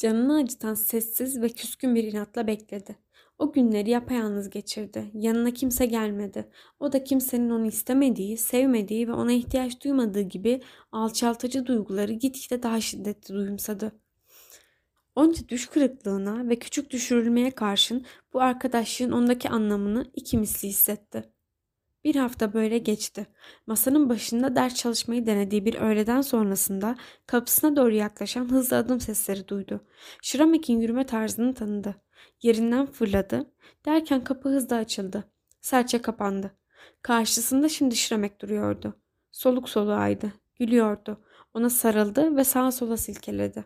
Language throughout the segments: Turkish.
Canını acıtan sessiz ve küskün bir inatla bekledi. O günleri yapayalnız geçirdi. Yanına kimse gelmedi. O da kimsenin onu istemediği, sevmediği ve ona ihtiyaç duymadığı gibi alçaltıcı duyguları gitgide daha şiddetli duyumsadı. Onca düş kırıklığına ve küçük düşürülmeye karşın bu arkadaşlığın ondaki anlamını iki misli hissetti. Bir hafta böyle geçti. Masanın başında ders çalışmayı denediği bir öğleden sonrasında kapısına doğru yaklaşan hızlı adım sesleri duydu. Şiramek'in yürüme tarzını tanıdı. Yerinden fırladı. Derken kapı hızla açıldı. Serçe kapandı. Karşısında şimdi Şiramek duruyordu. Soluk soluğaydı. Gülüyordu. Ona sarıldı ve sağa sola silkeledi.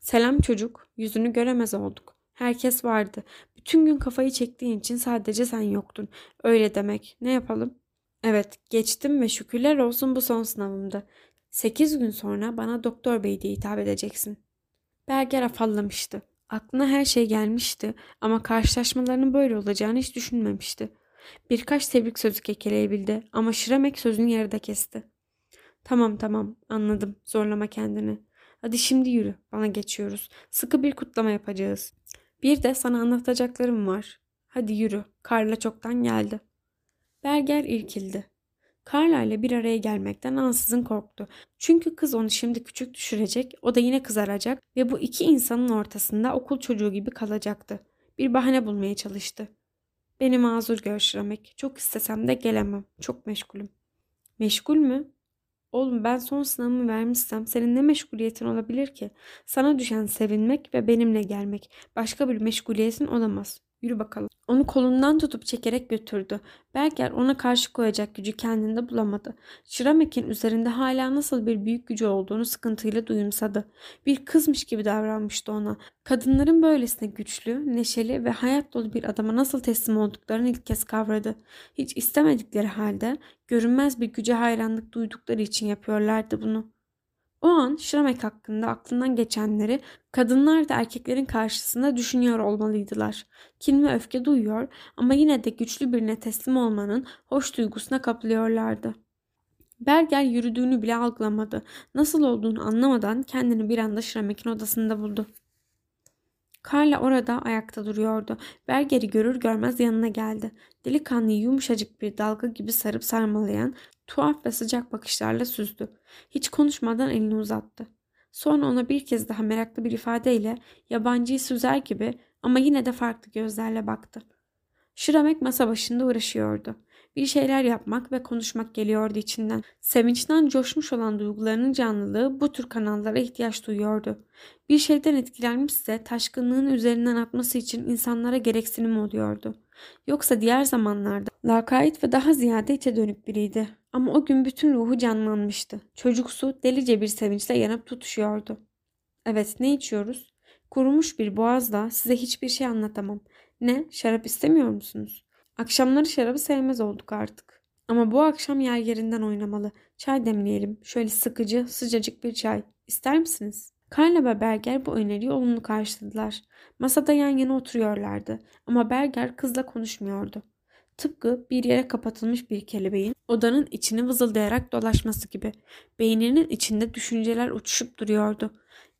Selam çocuk. Yüzünü göremez olduk. Herkes vardı. Bütün gün kafayı çektiğin için sadece sen yoktun. Öyle demek. Ne yapalım? Evet, geçtim ve şükürler olsun bu son sınavımdı. Sekiz gün sonra bana doktor bey diye hitap edeceksin. Berger afallamıştı. Aklına her şey gelmişti ama karşılaşmalarının böyle olacağını hiç düşünmemişti. Birkaç tebrik sözü kekeleyebildi ama Şiramek sözünü yarıda kesti. Tamam tamam anladım zorlama kendini. Hadi şimdi yürü bana geçiyoruz. Sıkı bir kutlama yapacağız. Bir de sana anlatacaklarım var. Hadi yürü. Karla çoktan geldi. Berger irkildi. Carla ile bir araya gelmekten ansızın korktu. Çünkü kız onu şimdi küçük düşürecek, o da yine kızaracak ve bu iki insanın ortasında okul çocuğu gibi kalacaktı. Bir bahane bulmaya çalıştı. Beni mazur gör Şiramek. Çok istesem de gelemem. Çok meşgulüm. Meşgul mü? Oğlum ben son sınavımı vermişsem senin ne meşguliyetin olabilir ki? Sana düşen sevinmek ve benimle gelmek. Başka bir meşguliyetin olamaz. Yürü bakalım. Onu kolundan tutup çekerek götürdü. Berger ona karşı koyacak gücü kendinde bulamadı. Şiramek'in üzerinde hala nasıl bir büyük gücü olduğunu sıkıntıyla duyumsadı. Bir kızmış gibi davranmıştı ona. Kadınların böylesine güçlü, neşeli ve hayat dolu bir adama nasıl teslim olduklarını ilk kez kavradı. Hiç istemedikleri halde görünmez bir güce hayranlık duydukları için yapıyorlardı bunu. O an Şramek hakkında aklından geçenleri kadınlar da erkeklerin karşısında düşünüyor olmalıydılar. Kin ve öfke duyuyor ama yine de güçlü birine teslim olmanın hoş duygusuna kapılıyorlardı. Berger yürüdüğünü bile algılamadı. Nasıl olduğunu anlamadan kendini bir anda Şramek'in odasında buldu. Carla orada ayakta duruyordu. Berger'i görür görmez yanına geldi. Delikanlıyı yumuşacık bir dalga gibi sarıp sarmalayan, tuhaf ve sıcak bakışlarla süzdü. Hiç konuşmadan elini uzattı. Sonra ona bir kez daha meraklı bir ifadeyle yabancıyı süzer gibi ama yine de farklı gözlerle baktı. Şiramek masa başında uğraşıyordu. Bir şeyler yapmak ve konuşmak geliyordu içinden. Sevinçten coşmuş olan duygularının canlılığı bu tür kanallara ihtiyaç duyuyordu. Bir şeyden etkilenmişse taşkınlığın üzerinden atması için insanlara gereksinim oluyordu. Yoksa diğer zamanlarda lakayt ve daha ziyade içe dönük biriydi. Ama o gün bütün ruhu canlanmıştı. Çocuksu, delice bir sevinçle yanıp tutuşuyordu. Evet, ne içiyoruz? Kurumuş bir boğazla size hiçbir şey anlatamam. Ne, şarap istemiyor musunuz? Akşamları şarabı sevmez olduk artık. Ama bu akşam yer yerinden oynamalı. Çay demleyelim. Şöyle sıkıcı, sıcacık bir çay. İster misiniz? Karla ve Berger bu öneriyi olumlu karşıladılar. Masada yan yana oturuyorlardı. Ama Berger kızla konuşmuyordu. Tıpkı bir yere kapatılmış bir kelebeğin odanın içini vızıldayarak dolaşması gibi. Beyninin içinde düşünceler uçuşup duruyordu.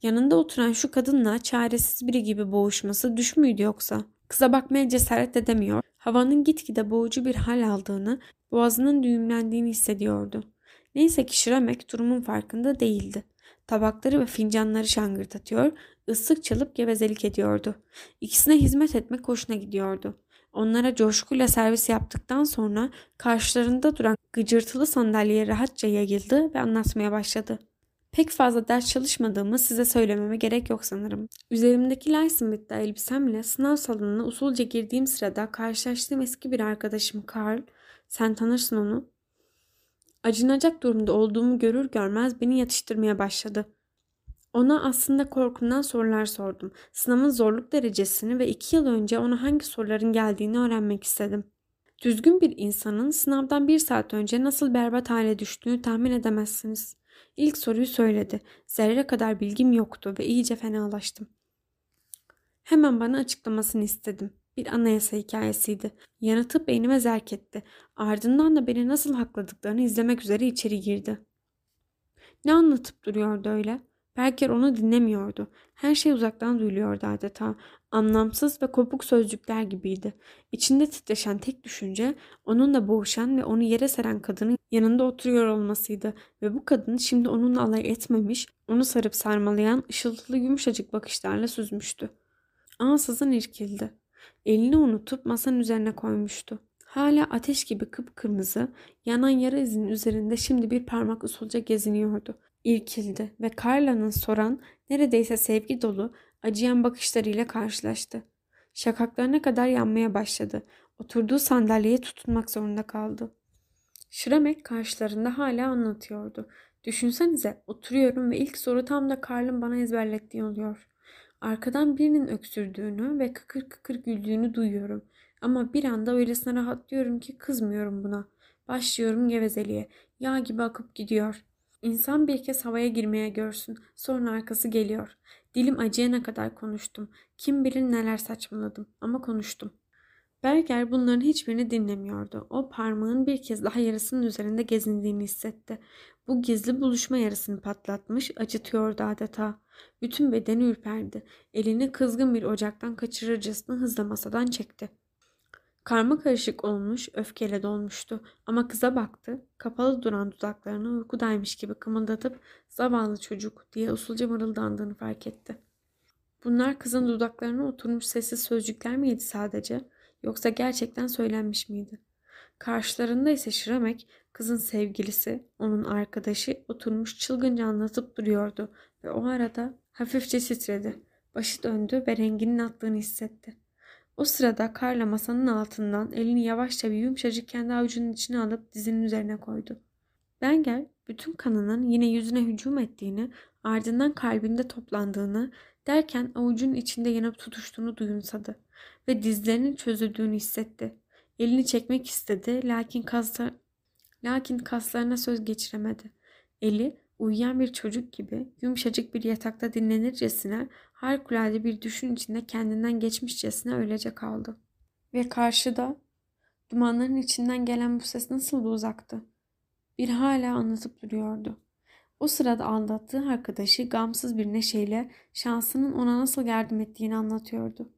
Yanında oturan şu kadınla çaresiz biri gibi boğuşması düş müydü yoksa? Kıza bakmaya cesaret edemiyor. Havanın gitgide boğucu bir hal aldığını, boğazının düğümlendiğini hissediyordu. Neyse ki Şiramek durumun farkında değildi. Tabakları ve fincanları şangırdatıyor, ıslık çalıp gevezelik ediyordu. İkisine hizmet etmek hoşuna gidiyordu. Onlara coşkuyla servis yaptıktan sonra karşılarında duran gıcırtılı sandalyeye rahatça yayıldı ve anlatmaya başladı. Pek fazla ders çalışmadığımı size söylememe gerek yok sanırım. Üzerimdeki Lysenbit'te elbisemle sınav salonuna usulca girdiğim sırada karşılaştığım eski bir arkadaşım Carl, sen tanırsın onu, acınacak durumda olduğumu görür görmez beni yatıştırmaya başladı. Ona aslında korkumdan sorular sordum. Sınavın zorluk derecesini ve iki yıl önce ona hangi soruların geldiğini öğrenmek istedim. Düzgün bir insanın sınavdan bir saat önce nasıl berbat hale düştüğünü tahmin edemezsiniz. İlk soruyu söyledi. Zerre kadar bilgim yoktu ve iyice fenalaştım. Hemen bana açıklamasını istedim. Bir anayasa hikayesiydi. Yanıtıp beynime zerk etti. Ardından da beni nasıl hakladıklarını izlemek üzere içeri girdi. Ne anlatıp duruyordu öyle? Berger onu dinlemiyordu. Her şey uzaktan duyuluyordu adeta. Anlamsız ve kopuk sözcükler gibiydi. İçinde titreşen tek düşünce onunla boğuşan ve onu yere seren kadının yanında oturuyor olmasıydı. Ve bu kadın şimdi onunla alay etmemiş, onu sarıp sarmalayan ışıltılı yumuşacık bakışlarla süzmüştü. Ansızın irkildi. Elini unutup masanın üzerine koymuştu. Hala ateş gibi kıpkırmızı, yanan yara izinin üzerinde şimdi bir parmak usulca geziniyordu. İrkildi ve Carla'nın soran, neredeyse sevgi dolu, acıyan bakışlarıyla karşılaştı. Şakaklarına kadar yanmaya başladı. Oturduğu sandalyeye tutunmak zorunda kaldı. Şramek karşılarında hala anlatıyordu. Düşünsenize oturuyorum ve ilk soru tam da Karl'ın bana ezberlettiği oluyor. Arkadan birinin öksürdüğünü ve kıkır kıkır güldüğünü duyuyorum. Ama bir anda öylesine rahatlıyorum ki kızmıyorum buna. Başlıyorum gevezeliğe. Yağ gibi akıp gidiyor. İnsan bir kez havaya girmeye görsün. Sonra arkası geliyor. Dilim acıyana kadar konuştum. Kim bilir neler saçmaladım ama konuştum. Berger bunların hiçbirini dinlemiyordu. O parmağın bir kez daha yarısının üzerinde gezindiğini hissetti. Bu gizli buluşma yarısını patlatmış, acıtıyordu adeta. Bütün bedeni ürperdi. Elini kızgın bir ocaktan kaçırırcasına hızla masadan çekti. Karma karışık olmuş, öfkeyle dolmuştu. Ama kıza baktı. Kapalı duran dudaklarını uykudaymış gibi kımıldatıp zavallı çocuk diye usulca mırıldandığını fark etti. Bunlar kızın dudaklarına oturmuş sessiz sözcükler miydi sadece? Yoksa gerçekten söylenmiş miydi? Karşılarında ise Şiramek, kızın sevgilisi, onun arkadaşı oturmuş çılgınca anlatıp duruyordu ve o arada hafifçe titredi. Başı döndü ve renginin attığını hissetti. O sırada Karla masanın altından elini yavaşça bir yumuşacık kendi avucunun içine alıp dizinin üzerine koydu. Benger bütün kanının yine yüzüne hücum ettiğini, ardından kalbinde toplandığını derken avucunun içinde yanıp tutuştuğunu duyumsadı ve dizlerinin çözüldüğünü hissetti. Elini çekmek istedi lakin kaslar, lakin kaslarına söz geçiremedi. Eli uyuyan bir çocuk gibi yumuşacık bir yatakta dinlenircesine harikulade bir düşün içinde kendinden geçmişçesine öylece kaldı. Ve karşıda dumanların içinden gelen bu ses nasıl da uzaktı. Bir hala anlatıp duruyordu. O sırada aldattığı arkadaşı gamsız bir neşeyle şansının ona nasıl yardım ettiğini anlatıyordu.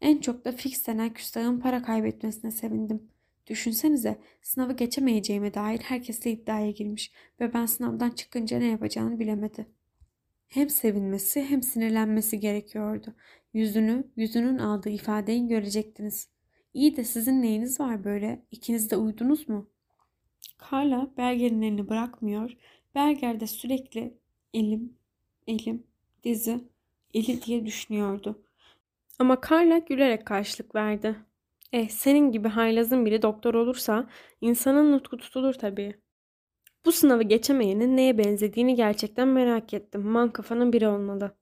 En çok da fix denen küstahın para kaybetmesine sevindim. Düşünsenize sınavı geçemeyeceğime dair herkes de iddiaya girmiş ve ben sınavdan çıkınca ne yapacağını bilemedi. Hem sevinmesi hem sinirlenmesi gerekiyordu. Yüzünü, yüzünün aldığı ifadeyi görecektiniz. İyi de sizin neyiniz var böyle? İkiniz de uydunuz mu? Carla Berger'in elini bırakmıyor. Berger de sürekli elim, elim, dizi, eli diye düşünüyordu. Ama Carla gülerek karşılık verdi. Eh senin gibi haylazın biri doktor olursa insanın nutku tutulur tabii. Bu sınavı geçemeyenin neye benzediğini gerçekten merak ettim. Man kafanın biri olmalı.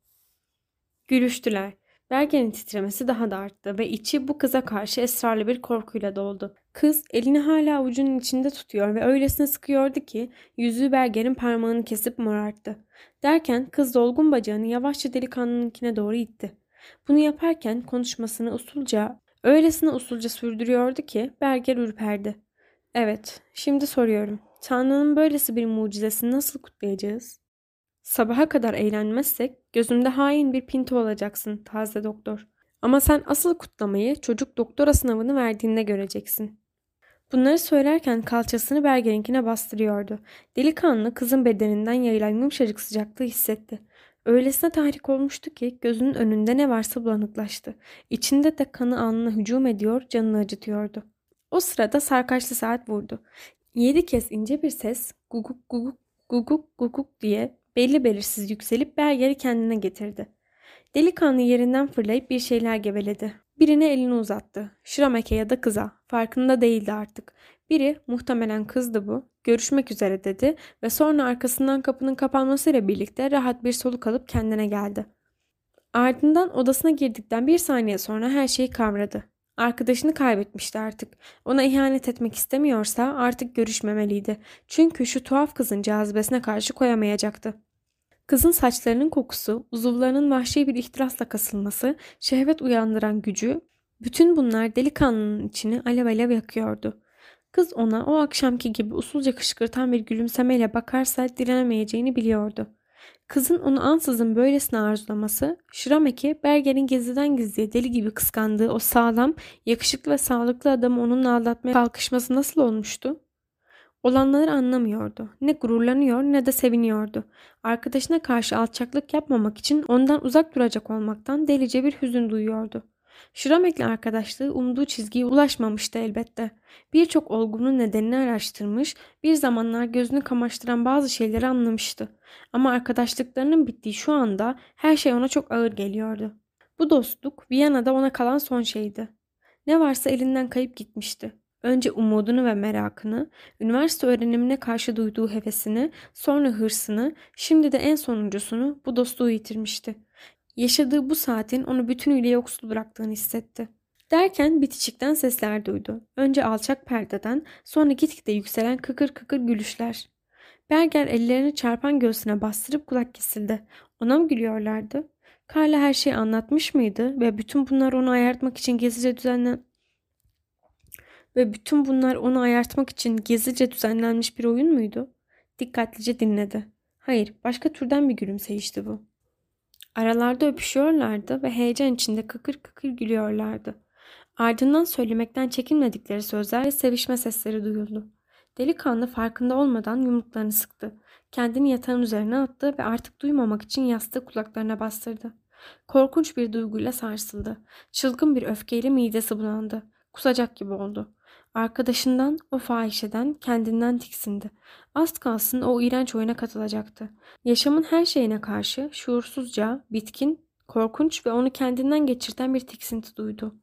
Gülüştüler. Bergen'in titremesi daha da arttı ve içi bu kıza karşı esrarlı bir korkuyla doldu. Kız elini hala avucunun içinde tutuyor ve öylesine sıkıyordu ki yüzü Bergen'in parmağını kesip morarttı. Derken kız dolgun bacağını yavaşça delikanlınınkine doğru itti. Bunu yaparken konuşmasını usulca, öylesine usulca sürdürüyordu ki Berger ürperdi. Evet, şimdi soruyorum. Tanrı'nın böylesi bir mucizesini nasıl kutlayacağız? Sabaha kadar eğlenmezsek gözümde hain bir pinti olacaksın taze doktor. Ama sen asıl kutlamayı çocuk doktora sınavını verdiğinde göreceksin. Bunları söylerken kalçasını Berger'inkine bastırıyordu. Delikanlı kızın bedeninden yayılan yumuşacık sıcaklığı hissetti. Öylesine tahrik olmuştu ki gözünün önünde ne varsa bulanıklaştı. İçinde de kanı alnına hücum ediyor, canını acıtıyordu. O sırada sarkaçlı saat vurdu. Yedi kez ince bir ses guguk guguk guguk guguk diye belli belirsiz yükselip Berger'i kendine getirdi. Delikanlı yerinden fırlayıp bir şeyler geveledi. Birine elini uzattı. Şrameke ya da kıza. Farkında değildi artık. Biri muhtemelen kızdı bu. Görüşmek üzere dedi ve sonra arkasından kapının kapanmasıyla birlikte rahat bir soluk alıp kendine geldi. Ardından odasına girdikten bir saniye sonra her şeyi kavradı. Arkadaşını kaybetmişti artık. Ona ihanet etmek istemiyorsa artık görüşmemeliydi. Çünkü şu tuhaf kızın cazibesine karşı koyamayacaktı. Kızın saçlarının kokusu, uzuvlarının vahşi bir ihtirasla kasılması, şehvet uyandıran gücü, bütün bunlar delikanlının içini alev alev yakıyordu. Kız ona o akşamki gibi usulca kışkırtan bir gülümsemeyle bakarsa direnemeyeceğini biliyordu. Kızın onu ansızın böylesine arzulaması, Şramek'i Berger'in geziden gizliye deli gibi kıskandığı o sağlam, yakışıklı ve sağlıklı adamı onunla aldatmaya kalkışması nasıl olmuştu? Olanları anlamıyordu. Ne gururlanıyor ne de seviniyordu. Arkadaşına karşı alçaklık yapmamak için ondan uzak duracak olmaktan delice bir hüzün duyuyordu. Şramek'le arkadaşlığı umduğu çizgiye ulaşmamıştı elbette. Birçok olgunun nedenini araştırmış, bir zamanlar gözünü kamaştıran bazı şeyleri anlamıştı. Ama arkadaşlıklarının bittiği şu anda her şey ona çok ağır geliyordu. Bu dostluk Viyana'da ona kalan son şeydi. Ne varsa elinden kayıp gitmişti. Önce umudunu ve merakını, üniversite öğrenimine karşı duyduğu hevesini, sonra hırsını, şimdi de en sonuncusunu bu dostluğu yitirmişti. Yaşadığı bu saatin onu bütünüyle yoksul bıraktığını hissetti. Derken bitişikten sesler duydu. Önce alçak perdeden, sonra gitgide yükselen kıkır kıkır gülüşler. Berger ellerini çarpan göğsüne bastırıp kulak kesildi. Ona mı gülüyorlardı? Karla her şeyi anlatmış mıydı ve bütün bunlar onu ayartmak için gezice düzenlen ve bütün bunlar onu ayartmak için gezice düzenlenmiş bir oyun muydu? Dikkatlice dinledi. Hayır, başka türden bir gülümseyişti bu. Aralarda öpüşüyorlardı ve heyecan içinde kıkır kıkır gülüyorlardı. Ardından söylemekten çekinmedikleri sözler ve sevişme sesleri duyuldu. Delikanlı farkında olmadan yumruklarını sıktı. Kendini yatağın üzerine attı ve artık duymamak için yastığı kulaklarına bastırdı. Korkunç bir duyguyla sarsıldı. Çılgın bir öfkeyle midesi bulandı. Kusacak gibi oldu. Arkadaşından, o fahişeden, kendinden tiksindi. Az kalsın o iğrenç oyuna katılacaktı. Yaşamın her şeyine karşı şuursuzca, bitkin, korkunç ve onu kendinden geçirten bir tiksinti duydu.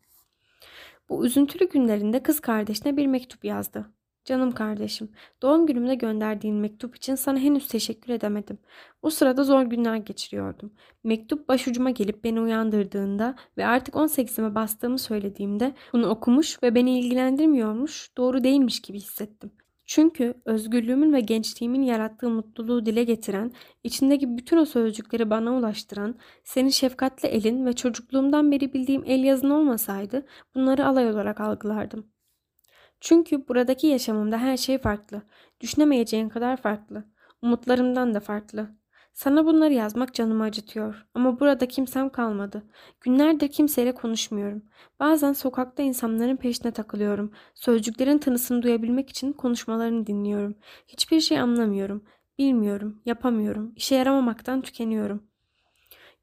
Bu üzüntülü günlerinde kız kardeşine bir mektup yazdı. Canım kardeşim, doğum günümde gönderdiğin mektup için sana henüz teşekkür edemedim. O sırada zor günler geçiriyordum. Mektup başucuma gelip beni uyandırdığında ve artık 18'ime bastığımı söylediğimde bunu okumuş ve beni ilgilendirmiyormuş, doğru değilmiş gibi hissettim. Çünkü özgürlüğümün ve gençliğimin yarattığı mutluluğu dile getiren, içindeki bütün o sözcükleri bana ulaştıran, senin şefkatli elin ve çocukluğumdan beri bildiğim el yazın olmasaydı bunları alay olarak algılardım. Çünkü buradaki yaşamımda her şey farklı. Düşünemeyeceğin kadar farklı. Umutlarımdan da farklı. Sana bunları yazmak canımı acıtıyor. Ama burada kimsem kalmadı. Günlerdir kimseyle konuşmuyorum. Bazen sokakta insanların peşine takılıyorum. Sözcüklerin tınısını duyabilmek için konuşmalarını dinliyorum. Hiçbir şey anlamıyorum. Bilmiyorum, yapamıyorum. İşe yaramamaktan tükeniyorum.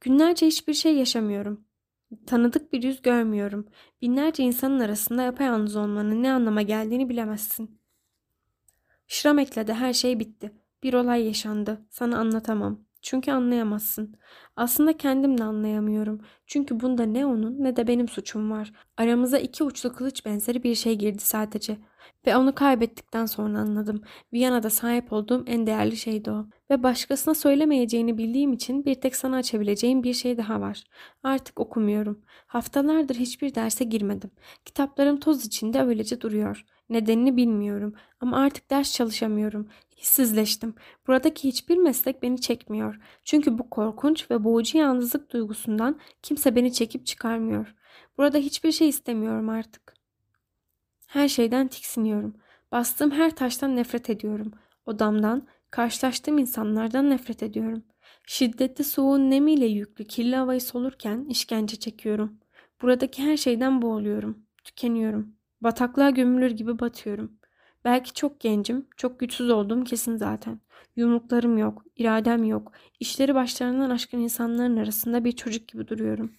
Günlerce hiçbir şey yaşamıyorum. Tanıdık bir yüz görmüyorum. Binlerce insanın arasında yapayalnız olmanın ne anlama geldiğini bilemezsin. Şramek'le de her şey bitti. Bir olay yaşandı. Sana anlatamam. Çünkü anlayamazsın. Aslında kendim de anlayamıyorum. Çünkü bunda ne onun ne de benim suçum var. Aramıza iki uçlu kılıç benzeri bir şey girdi sadece. Ve onu kaybettikten sonra anladım. Viyana'da sahip olduğum en değerli şeydi o. Ve başkasına söylemeyeceğini bildiğim için bir tek sana açabileceğim bir şey daha var. Artık okumuyorum. Haftalardır hiçbir derse girmedim. Kitaplarım toz içinde öylece duruyor. Nedenini bilmiyorum ama artık ders çalışamıyorum. Hissizleştim. Buradaki hiçbir meslek beni çekmiyor. Çünkü bu korkunç ve boğucu yalnızlık duygusundan kimse beni çekip çıkarmıyor. Burada hiçbir şey istemiyorum artık. Her şeyden tiksiniyorum. Bastığım her taştan nefret ediyorum. Odamdan, karşılaştığım insanlardan nefret ediyorum. Şiddetli soğuğun nemiyle yüklü kirli havayı solurken işkence çekiyorum. Buradaki her şeyden boğuluyorum. Tükeniyorum. Bataklığa gömülür gibi batıyorum. Belki çok gencim, çok güçsüz olduğum kesin zaten. Yumruklarım yok, iradem yok. İşleri başlarından aşkın insanların arasında bir çocuk gibi duruyorum.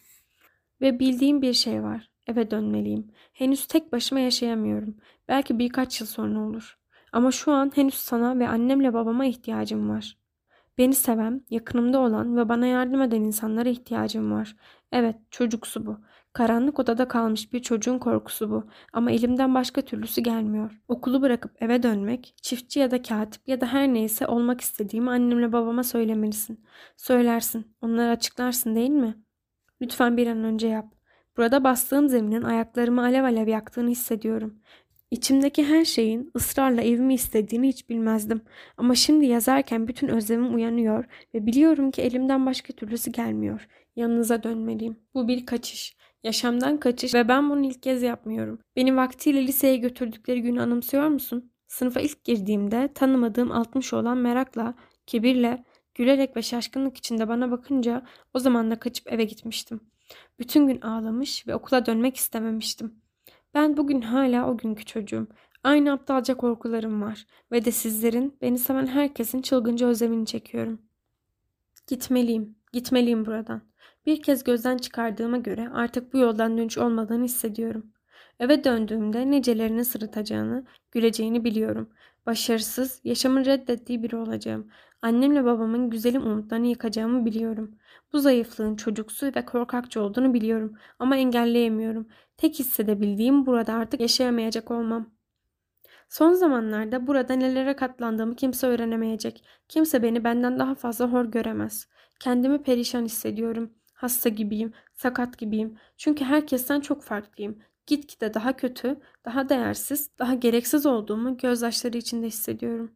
Ve bildiğim bir şey var. Eve dönmeliyim. Henüz tek başıma yaşayamıyorum. Belki birkaç yıl sonra olur. Ama şu an henüz sana ve annemle babama ihtiyacım var. Beni seven, yakınımda olan ve bana yardım eden insanlara ihtiyacım var. Evet, çocuksu bu. Karanlık odada kalmış bir çocuğun korkusu bu. Ama elimden başka türlüsü gelmiyor. Okulu bırakıp eve dönmek, çiftçi ya da katip ya da her neyse olmak istediğimi annemle babama söylemelisin. Söylersin, onları açıklarsın değil mi? Lütfen bir an önce yap. Burada bastığım zeminin ayaklarımı alev alev yaktığını hissediyorum. İçimdeki her şeyin ısrarla evimi istediğini hiç bilmezdim. Ama şimdi yazarken bütün özlemim uyanıyor ve biliyorum ki elimden başka türlüsü gelmiyor. Yanınıza dönmeliyim. Bu bir kaçış. Yaşamdan kaçış ve ben bunu ilk kez yapmıyorum. Beni vaktiyle liseye götürdükleri günü anımsıyor musun? Sınıfa ilk girdiğimde tanımadığım 60 olan merakla, kibirle, Gülerek ve şaşkınlık içinde bana bakınca o zaman da kaçıp eve gitmiştim. Bütün gün ağlamış ve okula dönmek istememiştim. Ben bugün hala o günkü çocuğum. Aynı aptalca korkularım var ve de sizlerin, beni seven herkesin çılgınca özlemini çekiyorum. Gitmeliyim, gitmeliyim buradan. Bir kez gözden çıkardığıma göre artık bu yoldan dönüş olmadığını hissediyorum. Eve döndüğümde necelerini sırıtacağını, güleceğini biliyorum. Başarısız, yaşamın reddettiği biri olacağım. Annemle babamın güzelim umutlarını yıkacağımı biliyorum. Bu zayıflığın çocuksu ve korkakça olduğunu biliyorum ama engelleyemiyorum. Tek hissedebildiğim burada artık yaşayamayacak olmam. Son zamanlarda burada nelere katlandığımı kimse öğrenemeyecek. Kimse beni benden daha fazla hor göremez. Kendimi perişan hissediyorum. Hasta gibiyim, sakat gibiyim. Çünkü herkesten çok farklıyım. Gitgide daha kötü, daha değersiz, daha gereksiz olduğumu gözyaşları içinde hissediyorum.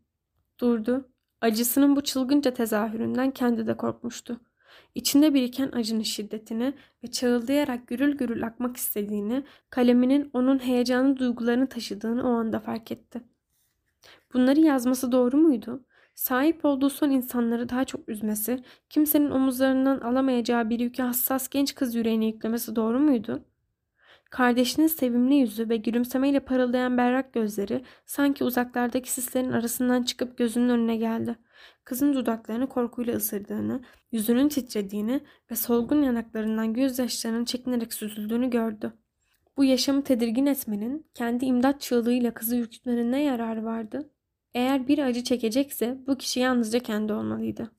Durdu. Acısının bu çılgınca tezahüründen kendi de korkmuştu. İçinde biriken acının şiddetini ve çağıldayarak gürül gürül akmak istediğini, kaleminin onun heyecanlı duygularını taşıdığını o anda fark etti. Bunları yazması doğru muydu? Sahip olduğu son insanları daha çok üzmesi, kimsenin omuzlarından alamayacağı bir yükü hassas genç kız yüreğine yüklemesi doğru muydu? Kardeşinin sevimli yüzü ve gülümsemeyle parıldayan berrak gözleri sanki uzaklardaki sislerin arasından çıkıp gözünün önüne geldi. Kızın dudaklarını korkuyla ısırdığını, yüzünün titrediğini ve solgun yanaklarından gözyaşlarının çekinerek süzüldüğünü gördü. Bu yaşamı tedirgin etmenin, kendi imdat çığlığıyla kızı ürkütmenin ne yararı vardı? Eğer bir acı çekecekse bu kişi yalnızca kendi olmalıydı.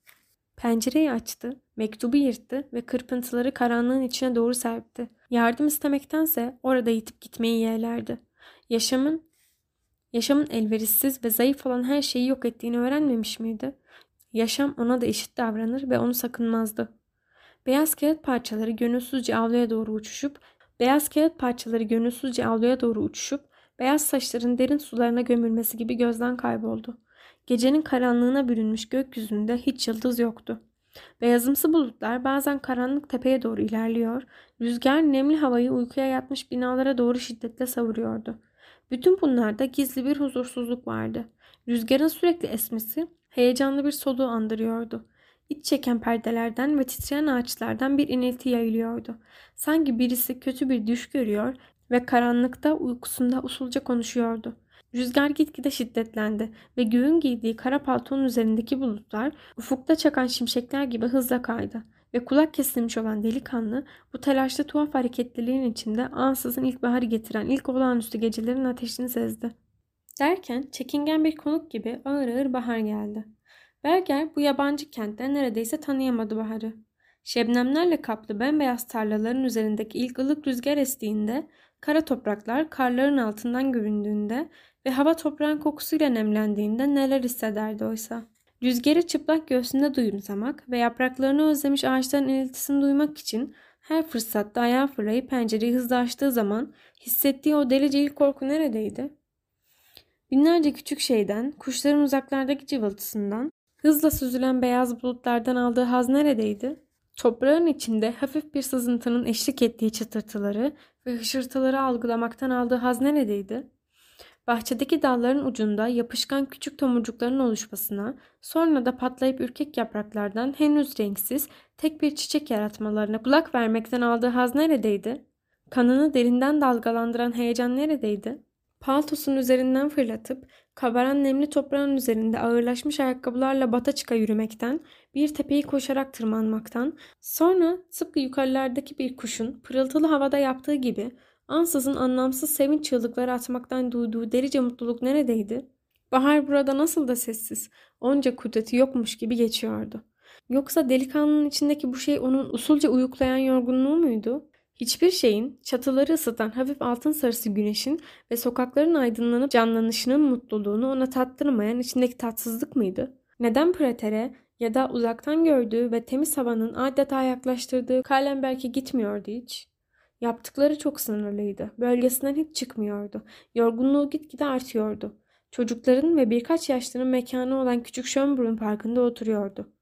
Pencereyi açtı, mektubu yırttı ve kırpıntıları karanlığın içine doğru serpti. Yardım istemektense orada yitip gitmeyi yeğlerdi. Yaşamın yaşamın elverişsiz ve zayıf olan her şeyi yok ettiğini öğrenmemiş miydi? Yaşam ona da eşit davranır ve onu sakınmazdı. Beyaz kağıt parçaları gönülsüzce avluya doğru uçuşup, beyaz kağıt parçaları gönülsüzce avluya doğru uçuşup, beyaz saçların derin sularına gömülmesi gibi gözden kayboldu. Gecenin karanlığına bürünmüş gökyüzünde hiç yıldız yoktu. Beyazımsı bulutlar bazen karanlık tepeye doğru ilerliyor, rüzgar nemli havayı uykuya yatmış binalara doğru şiddetle savuruyordu. Bütün bunlarda gizli bir huzursuzluk vardı. Rüzgarın sürekli esmesi heyecanlı bir soluğu andırıyordu. İç çeken perdelerden ve titreyen ağaçlardan bir inilti yayılıyordu. Sanki birisi kötü bir düş görüyor ve karanlıkta uykusunda usulca konuşuyordu. Rüzgar gitgide şiddetlendi ve göğün giydiği kara paltonun üzerindeki bulutlar ufukta çakan şimşekler gibi hızla kaydı ve kulak kesilmiş olan delikanlı bu telaşlı tuhaf hareketliliğin içinde ansızın ilkbaharı getiren ilk olağanüstü gecelerin ateşini sezdi. Derken çekingen bir konuk gibi ağır ağır bahar geldi. Berger bu yabancı kentte neredeyse tanıyamadı baharı. Şebnemlerle kaplı bembeyaz tarlaların üzerindeki ilk ılık rüzgar estiğinde, kara topraklar karların altından göründüğünde ve hava toprağın kokusuyla nemlendiğinde neler hissederdi oysa. Rüzgarı çıplak göğsünde duyumsamak ve yapraklarını özlemiş ağaçların iniltisini duymak için her fırsatta ayağa fırlayıp pencereyi hızla açtığı zaman hissettiği o delice ilk korku neredeydi? Binlerce küçük şeyden, kuşların uzaklardaki cıvıltısından, hızla süzülen beyaz bulutlardan aldığı haz neredeydi? Toprağın içinde hafif bir sızıntının eşlik ettiği çıtırtıları ve hışırtıları algılamaktan aldığı haz neredeydi? Bahçedeki dalların ucunda yapışkan küçük tomurcukların oluşmasına, sonra da patlayıp ürkek yapraklardan henüz renksiz tek bir çiçek yaratmalarına kulak vermekten aldığı haz neredeydi? Kanını derinden dalgalandıran heyecan neredeydi? Paltosun üzerinden fırlatıp kabaran nemli toprağın üzerinde ağırlaşmış ayakkabılarla bata çıka yürümekten, bir tepeyi koşarak tırmanmaktan, sonra tıpkı yukarılardaki bir kuşun pırıltılı havada yaptığı gibi ansızın anlamsız sevinç çığlıkları atmaktan duyduğu derice mutluluk neredeydi? Bahar burada nasıl da sessiz, onca kudreti yokmuş gibi geçiyordu. Yoksa delikanlının içindeki bu şey onun usulca uyuklayan yorgunluğu muydu? Hiçbir şeyin, çatıları ısıtan hafif altın sarısı güneşin ve sokakların aydınlanıp canlanışının mutluluğunu ona tattırmayan içindeki tatsızlık mıydı? Neden Prater'e ya da uzaktan gördüğü ve temiz havanın adeta yaklaştırdığı Kalenberg'e gitmiyordu hiç? Yaptıkları çok sınırlıydı. Bölgesinden hiç çıkmıyordu. Yorgunluğu gitgide artıyordu. Çocukların ve birkaç yaşlının mekanı olan küçük Schönbrunn Parkı'nda oturuyordu.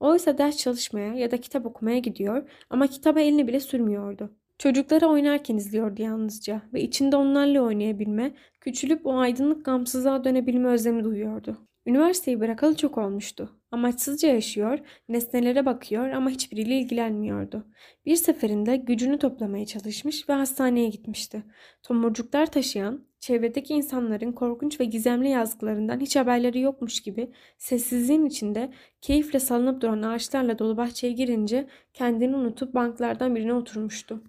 Oysa ders çalışmaya ya da kitap okumaya gidiyor ama kitaba elini bile sürmüyordu. Çocukları oynarken izliyordu yalnızca ve içinde onlarla oynayabilme, küçülüp o aydınlık gamsızlığa dönebilme özlemi duyuyordu. Üniversiteyi bırakalı çok olmuştu. Amaçsızca yaşıyor, nesnelere bakıyor ama hiçbiriyle ilgilenmiyordu. Bir seferinde gücünü toplamaya çalışmış ve hastaneye gitmişti. Tomurcuklar taşıyan, çevredeki insanların korkunç ve gizemli yazgılarından hiç haberleri yokmuş gibi sessizliğin içinde keyifle salınıp duran ağaçlarla dolu bahçeye girince kendini unutup banklardan birine oturmuştu.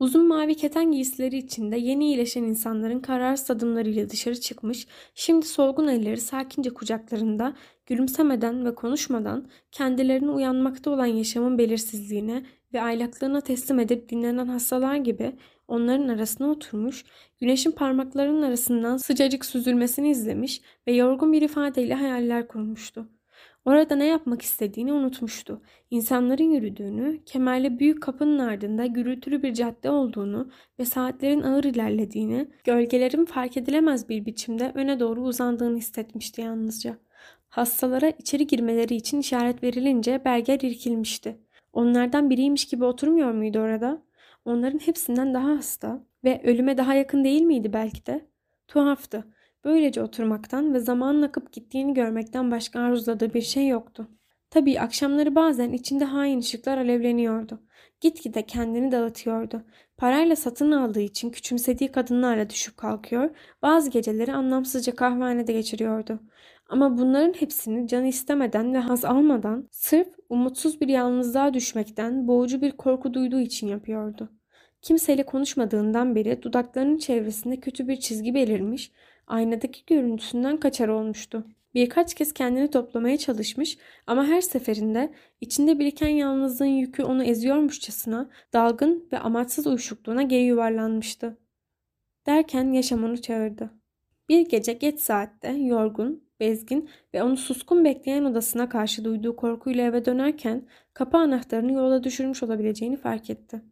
Uzun mavi keten giysileri içinde yeni iyileşen insanların kararsız adımlarıyla dışarı çıkmış, şimdi solgun elleri sakince kucaklarında, gülümsemeden ve konuşmadan kendilerini uyanmakta olan yaşamın belirsizliğine ve aylaklığına teslim edip dinlenen hastalar gibi onların arasına oturmuş, güneşin parmaklarının arasından sıcacık süzülmesini izlemiş ve yorgun bir ifadeyle hayaller kurmuştu. Orada ne yapmak istediğini unutmuştu. İnsanların yürüdüğünü, kemerli büyük kapının ardında gürültülü bir cadde olduğunu ve saatlerin ağır ilerlediğini, gölgelerin fark edilemez bir biçimde öne doğru uzandığını hissetmişti yalnızca. Hastalara içeri girmeleri için işaret verilince Berger irkilmişti. Onlardan biriymiş gibi oturmuyor muydu orada? Onların hepsinden daha hasta ve ölüme daha yakın değil miydi belki de? Tuhaftı. Böylece oturmaktan ve zamanın akıp gittiğini görmekten başka arzuladığı bir şey yoktu. Tabii akşamları bazen içinde hain ışıklar alevleniyordu. Gitgide kendini dağıtıyordu. Parayla satın aldığı için küçümsediği kadınlarla düşüp kalkıyor, bazı geceleri anlamsızca kahvehanede geçiriyordu. Ama bunların hepsini canı istemeden ve haz almadan, sırf umutsuz bir yalnızlığa düşmekten boğucu bir korku duyduğu için yapıyordu. Kimseyle konuşmadığından beri dudaklarının çevresinde kötü bir çizgi belirmiş, aynadaki görüntüsünden kaçar olmuştu. Birkaç kez kendini toplamaya çalışmış ama her seferinde içinde biriken yalnızlığın yükü onu eziyormuşçasına dalgın ve amaçsız uyuşukluğuna geri yuvarlanmıştı. Derken yaşam onu çağırdı. Bir gece geç saatte yorgun, bezgin ve onu suskun bekleyen odasına karşı duyduğu korkuyla eve dönerken kapı anahtarını yola düşürmüş olabileceğini fark etti.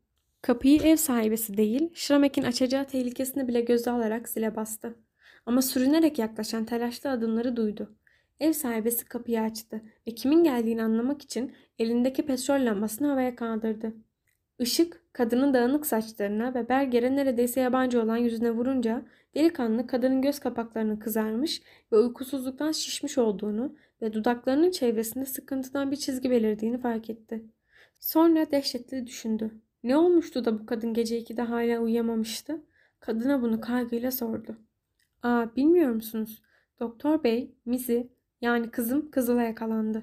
Kapıyı ev sahibesi değil, Şramek'in açacağı tehlikesini bile göze alarak zile bastı. Ama sürünerek yaklaşan telaşlı adımları duydu. Ev sahibesi kapıyı açtı ve kimin geldiğini anlamak için elindeki petrol lambasını havaya kaldırdı. Işık kadının dağınık saçlarına ve Berger'e neredeyse yabancı olan yüzüne vurunca delikanlı kadının göz kapaklarını kızarmış ve uykusuzluktan şişmiş olduğunu ve dudaklarının çevresinde sıkıntıdan bir çizgi belirdiğini fark etti. Sonra dehşetli düşündü. Ne olmuştu da bu kadın gece ikide hala uyuyamamıştı? Kadına bunu kaygıyla sordu. Aa bilmiyor musunuz? Doktor bey, Mizi yani kızım kızıla yakalandı.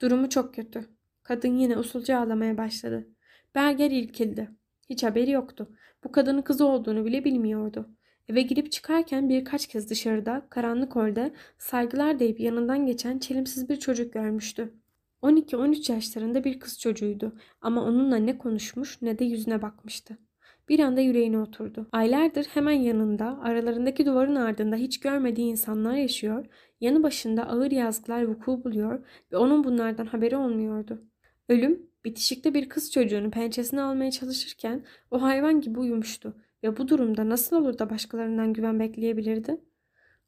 Durumu çok kötü. Kadın yine usulca ağlamaya başladı. Berger ilkildi. Hiç haberi yoktu. Bu kadının kızı olduğunu bile bilmiyordu. Eve girip çıkarken birkaç kez dışarıda, karanlık holde saygılar deyip yanından geçen çelimsiz bir çocuk görmüştü. 12-13 yaşlarında bir kız çocuğuydu ama onunla ne konuşmuş ne de yüzüne bakmıştı bir anda yüreğine oturdu. Aylardır hemen yanında, aralarındaki duvarın ardında hiç görmediği insanlar yaşıyor, yanı başında ağır yazgılar vuku buluyor ve onun bunlardan haberi olmuyordu. Ölüm, bitişikte bir kız çocuğunu pençesine almaya çalışırken o hayvan gibi uyumuştu ve bu durumda nasıl olur da başkalarından güven bekleyebilirdi?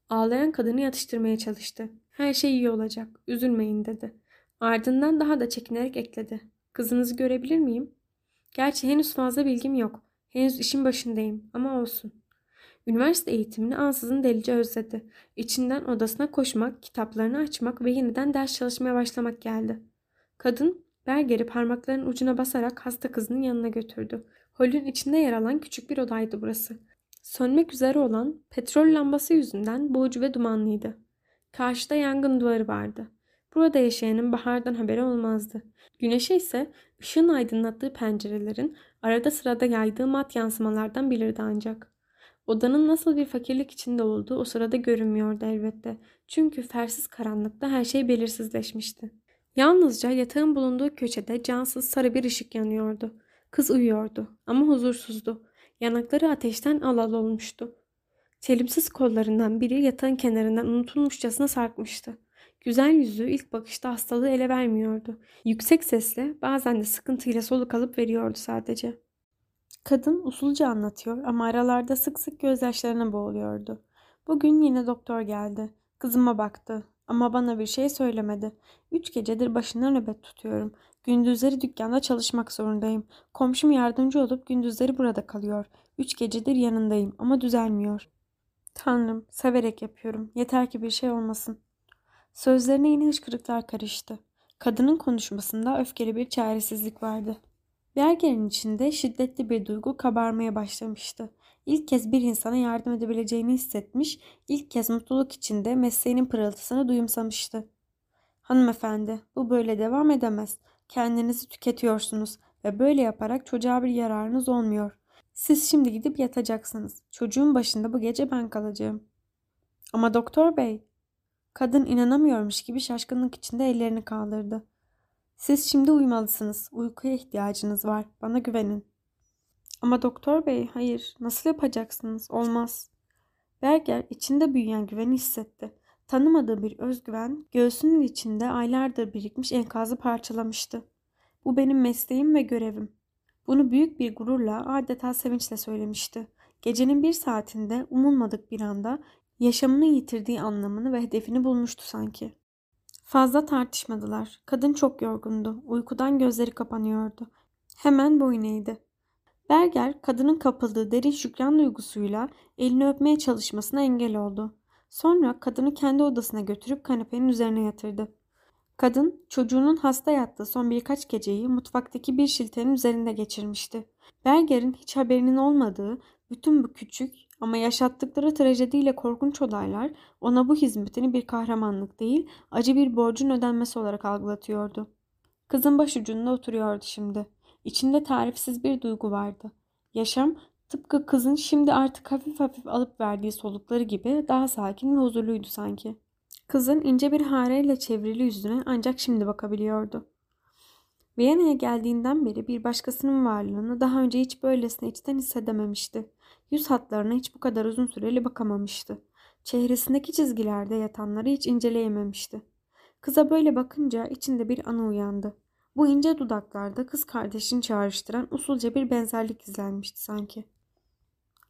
Ağlayan kadını yatıştırmaya çalıştı. Her şey iyi olacak, üzülmeyin dedi. Ardından daha da çekinerek ekledi. Kızınızı görebilir miyim? Gerçi henüz fazla bilgim yok. Henüz işin başındayım ama olsun. Üniversite eğitimini ansızın delice özledi. İçinden odasına koşmak, kitaplarını açmak ve yeniden ders çalışmaya başlamak geldi. Kadın Berger'i parmaklarının ucuna basarak hasta kızının yanına götürdü. Holün içinde yer alan küçük bir odaydı burası. Sönmek üzere olan petrol lambası yüzünden boğucu ve dumanlıydı. Karşıda yangın duvarı vardı. Burada yaşayanın bahardan haberi olmazdı. Güneşe ise ışığın aydınlattığı pencerelerin arada sırada yaydığı mat yansımalardan bilirdi ancak. Odanın nasıl bir fakirlik içinde olduğu o sırada görünmüyordu elbette. Çünkü fersiz karanlıkta her şey belirsizleşmişti. Yalnızca yatağın bulunduğu köşede cansız sarı bir ışık yanıyordu. Kız uyuyordu ama huzursuzdu. Yanakları ateşten alal olmuştu. Çelimsiz kollarından biri yatağın kenarından unutulmuşçasına sarkmıştı. Güzel yüzü ilk bakışta hastalığı ele vermiyordu. Yüksek sesle bazen de sıkıntıyla soluk alıp veriyordu sadece. Kadın usulca anlatıyor ama aralarda sık sık gözyaşlarına boğuluyordu. Bugün yine doktor geldi. Kızıma baktı ama bana bir şey söylemedi. Üç gecedir başına nöbet tutuyorum. Gündüzleri dükkanda çalışmak zorundayım. Komşum yardımcı olup gündüzleri burada kalıyor. Üç gecedir yanındayım ama düzelmiyor. Tanrım, severek yapıyorum. Yeter ki bir şey olmasın. Sözlerine yine hıçkırıklar karıştı. Kadının konuşmasında öfkeli bir çaresizlik vardı. Berger'in içinde şiddetli bir duygu kabarmaya başlamıştı. İlk kez bir insana yardım edebileceğini hissetmiş, ilk kez mutluluk içinde mesleğinin pırıltısını duyumsamıştı. Hanımefendi, bu böyle devam edemez. Kendinizi tüketiyorsunuz ve böyle yaparak çocuğa bir yararınız olmuyor. Siz şimdi gidip yatacaksınız. Çocuğun başında bu gece ben kalacağım. Ama doktor bey, kadın inanamıyormuş gibi şaşkınlık içinde ellerini kaldırdı. Siz şimdi uyumalısınız. Uykuya ihtiyacınız var. Bana güvenin. Ama doktor bey, hayır. Nasıl yapacaksınız? Olmaz. Berger içinde büyüyen güveni hissetti. Tanımadığı bir özgüven göğsünün içinde aylardır birikmiş enkazı parçalamıştı. Bu benim mesleğim ve görevim. Bunu büyük bir gururla adeta sevinçle söylemişti. Gecenin bir saatinde umulmadık bir anda yaşamını yitirdiği anlamını ve hedefini bulmuştu sanki. Fazla tartışmadılar. Kadın çok yorgundu. Uykudan gözleri kapanıyordu. Hemen boyun eğdi. Berger kadının kapıldığı derin şükran duygusuyla elini öpmeye çalışmasına engel oldu. Sonra kadını kendi odasına götürüp kanepenin üzerine yatırdı. Kadın çocuğunun hasta yattığı son birkaç geceyi mutfaktaki bir şiltenin üzerinde geçirmişti. Berger'in hiç haberinin olmadığı bütün bu küçük ama yaşattıkları trajediyle korkunç olaylar ona bu hizmetini bir kahramanlık değil, acı bir borcun ödenmesi olarak algılatıyordu. Kızın başucunda oturuyordu şimdi. İçinde tarifsiz bir duygu vardı. Yaşam tıpkı kızın şimdi artık hafif hafif alıp verdiği solukları gibi daha sakin ve huzurluydu sanki. Kızın ince bir hareyle çevrili yüzüne ancak şimdi bakabiliyordu. Viyana'ya geldiğinden beri bir başkasının varlığını daha önce hiç böylesine içten hissedememişti. Yüz hatlarına hiç bu kadar uzun süreli bakamamıştı. Çehresindeki çizgilerde yatanları hiç inceleyememişti. Kıza böyle bakınca içinde bir anı uyandı. Bu ince dudaklarda kız kardeşini çağrıştıran usulca bir benzerlik izlenmişti sanki.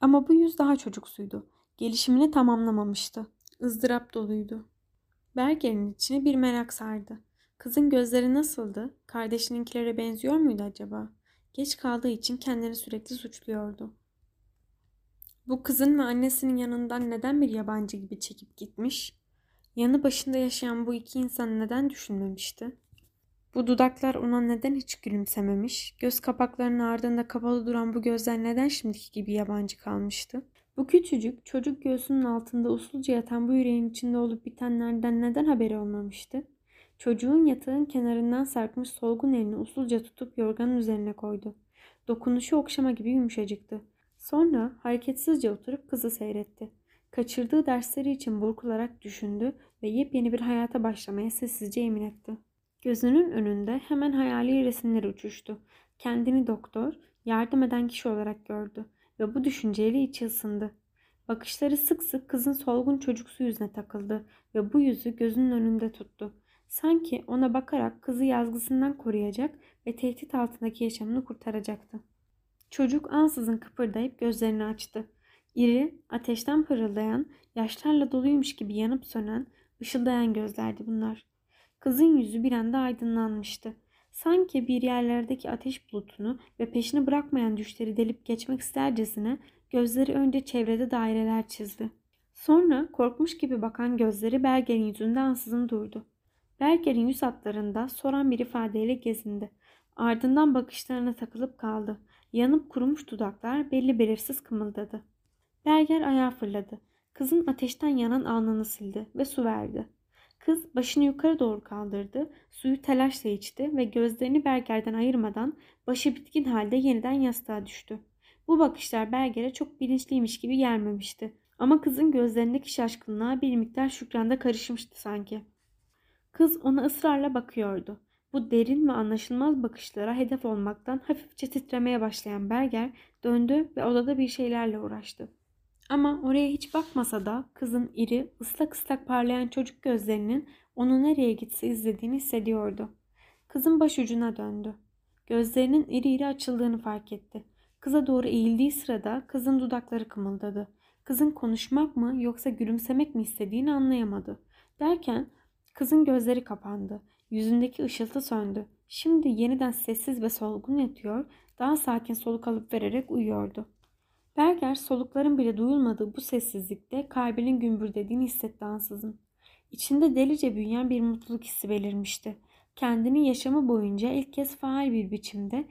Ama bu yüz daha çocuksuydu. Gelişimini tamamlamamıştı. ızdırap doluydu. Berger'in içine bir merak sardı. Kızın gözleri nasıldı? Kardeşininkilere benziyor muydu acaba? Geç kaldığı için kendini sürekli suçluyordu. Bu kızın ve annesinin yanından neden bir yabancı gibi çekip gitmiş? Yanı başında yaşayan bu iki insan neden düşünmemişti? Bu dudaklar ona neden hiç gülümsememiş? Göz kapaklarının ardında kapalı duran bu gözler neden şimdiki gibi yabancı kalmıştı? Bu küçücük çocuk göğsünün altında usulca yatan bu yüreğin içinde olup bitenlerden neden haberi olmamıştı? Çocuğun yatağın kenarından sarkmış solgun elini usulca tutup yorganın üzerine koydu. Dokunuşu okşama gibi yumuşacıktı. Sonra hareketsizce oturup kızı seyretti. Kaçırdığı dersleri için burkularak düşündü ve yepyeni bir hayata başlamaya sessizce emin etti. Gözünün önünde hemen hayali resimler uçuştu. Kendini doktor, yardım eden kişi olarak gördü ve bu düşünceyle içi ısındı. Bakışları sık sık kızın solgun çocuksu yüzüne takıldı ve bu yüzü gözünün önünde tuttu. Sanki ona bakarak kızı yazgısından koruyacak ve tehdit altındaki yaşamını kurtaracaktı. Çocuk ansızın kıpırdayıp gözlerini açtı. İri, ateşten pırıldayan, yaşlarla doluymuş gibi yanıp sönen, ışıldayan gözlerdi bunlar. Kızın yüzü bir anda aydınlanmıştı. Sanki bir yerlerdeki ateş bulutunu ve peşini bırakmayan düşleri delip geçmek istercesine gözleri önce çevrede daireler çizdi. Sonra korkmuş gibi bakan gözleri Berger'in yüzünde ansızın durdu. Berger'in yüz hatlarında soran bir ifadeyle gezindi. Ardından bakışlarına takılıp kaldı. Yanıp kurumuş dudaklar belli belirsiz kımıldadı. Berger ayağa fırladı. Kızın ateşten yanan alnını sildi ve su verdi. Kız başını yukarı doğru kaldırdı, suyu telaşla içti ve gözlerini Berger'den ayırmadan başı bitkin halde yeniden yastığa düştü. Bu bakışlar Berger'e çok bilinçliymiş gibi gelmemişti. Ama kızın gözlerindeki şaşkınlığa bir miktar şükranda karışmıştı sanki. Kız ona ısrarla bakıyordu. Bu derin ve anlaşılmaz bakışlara hedef olmaktan hafifçe titremeye başlayan Berger döndü ve odada bir şeylerle uğraştı. Ama oraya hiç bakmasa da kızın iri, ıslak ıslak parlayan çocuk gözlerinin onu nereye gitse izlediğini hissediyordu. Kızın başucuna döndü. Gözlerinin iri iri açıldığını fark etti. Kıza doğru eğildiği sırada kızın dudakları kımıldadı. Kızın konuşmak mı yoksa gülümsemek mi istediğini anlayamadı. Derken kızın gözleri kapandı. Yüzündeki ışıltı söndü. Şimdi yeniden sessiz ve solgun yatıyor, daha sakin soluk alıp vererek uyuyordu. Berger solukların bile duyulmadığı bu sessizlikte kalbinin gümbürdediğini hissetti ansızın. İçinde delice büyüyen bir mutluluk hissi belirmişti. Kendini yaşamı boyunca ilk kez faal bir biçimde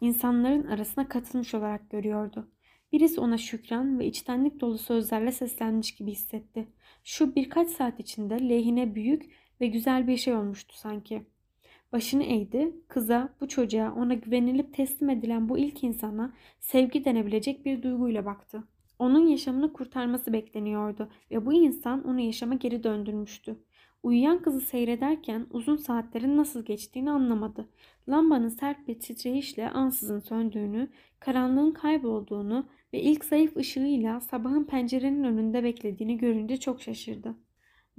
insanların arasına katılmış olarak görüyordu. Birisi ona şükran ve içtenlik dolu sözlerle seslenmiş gibi hissetti. Şu birkaç saat içinde lehine büyük ve güzel bir şey olmuştu sanki. Başını eğdi, kıza, bu çocuğa, ona güvenilip teslim edilen bu ilk insana sevgi denebilecek bir duyguyla baktı. Onun yaşamını kurtarması bekleniyordu ve bu insan onu yaşama geri döndürmüştü. Uyuyan kızı seyrederken uzun saatlerin nasıl geçtiğini anlamadı. Lambanın sert bir titreyişle ansızın söndüğünü, karanlığın kaybolduğunu ve ilk zayıf ışığıyla sabahın pencerenin önünde beklediğini görünce çok şaşırdı.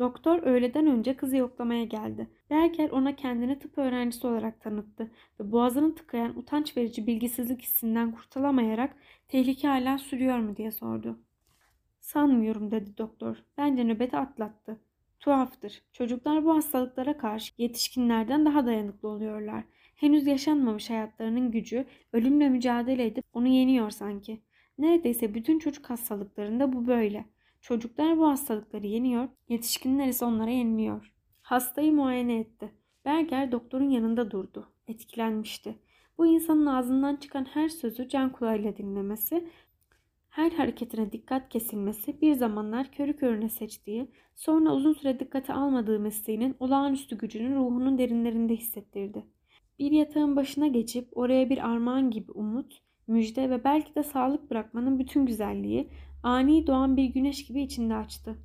Doktor öğleden önce kızı yoklamaya geldi. Berker ona kendini tıp öğrencisi olarak tanıttı ve boğazını tıkayan utanç verici bilgisizlik hissinden kurtulamayarak tehlike hala sürüyor mu diye sordu. Sanmıyorum dedi doktor. Bence nöbeti atlattı. Tuhaftır. Çocuklar bu hastalıklara karşı yetişkinlerden daha dayanıklı oluyorlar. Henüz yaşanmamış hayatlarının gücü ölümle mücadele edip onu yeniyor sanki. Neredeyse bütün çocuk hastalıklarında bu böyle. Çocuklar bu hastalıkları yeniyor, yetişkinler ise onlara yeniliyor. Hastayı muayene etti. Berger doktorun yanında durdu. Etkilenmişti. Bu insanın ağzından çıkan her sözü can kulağıyla dinlemesi, her hareketine dikkat kesilmesi bir zamanlar körü körüne seçtiği, sonra uzun süre dikkate almadığı mesleğinin olağanüstü gücünü ruhunun derinlerinde hissettirdi. Bir yatağın başına geçip oraya bir armağan gibi umut, müjde ve belki de sağlık bırakmanın bütün güzelliği ani doğan bir güneş gibi içinde açtı.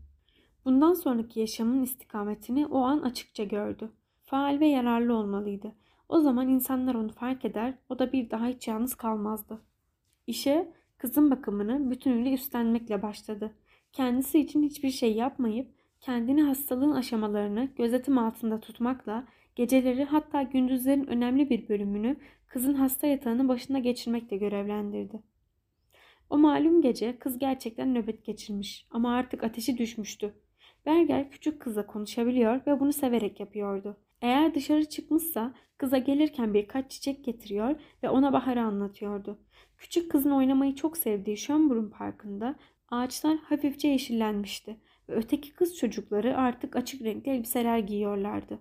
Bundan sonraki yaşamın istikametini o an açıkça gördü. Faal ve yararlı olmalıydı. O zaman insanlar onu fark eder, o da bir daha hiç yalnız kalmazdı. İşe kızın bakımını bütünüyle üstlenmekle başladı. Kendisi için hiçbir şey yapmayıp kendini hastalığın aşamalarını gözetim altında tutmakla geceleri hatta gündüzlerin önemli bir bölümünü kızın hasta yatağının başında geçirmekle görevlendirdi. O malum gece kız gerçekten nöbet geçirmiş ama artık ateşi düşmüştü. Berger küçük kızla konuşabiliyor ve bunu severek yapıyordu. Eğer dışarı çıkmışsa kıza gelirken birkaç çiçek getiriyor ve ona baharı anlatıyordu. Küçük kızın oynamayı çok sevdiği Schönbrunn Parkı'nda ağaçlar hafifçe yeşillenmişti ve öteki kız çocukları artık açık renkli elbiseler giyiyorlardı.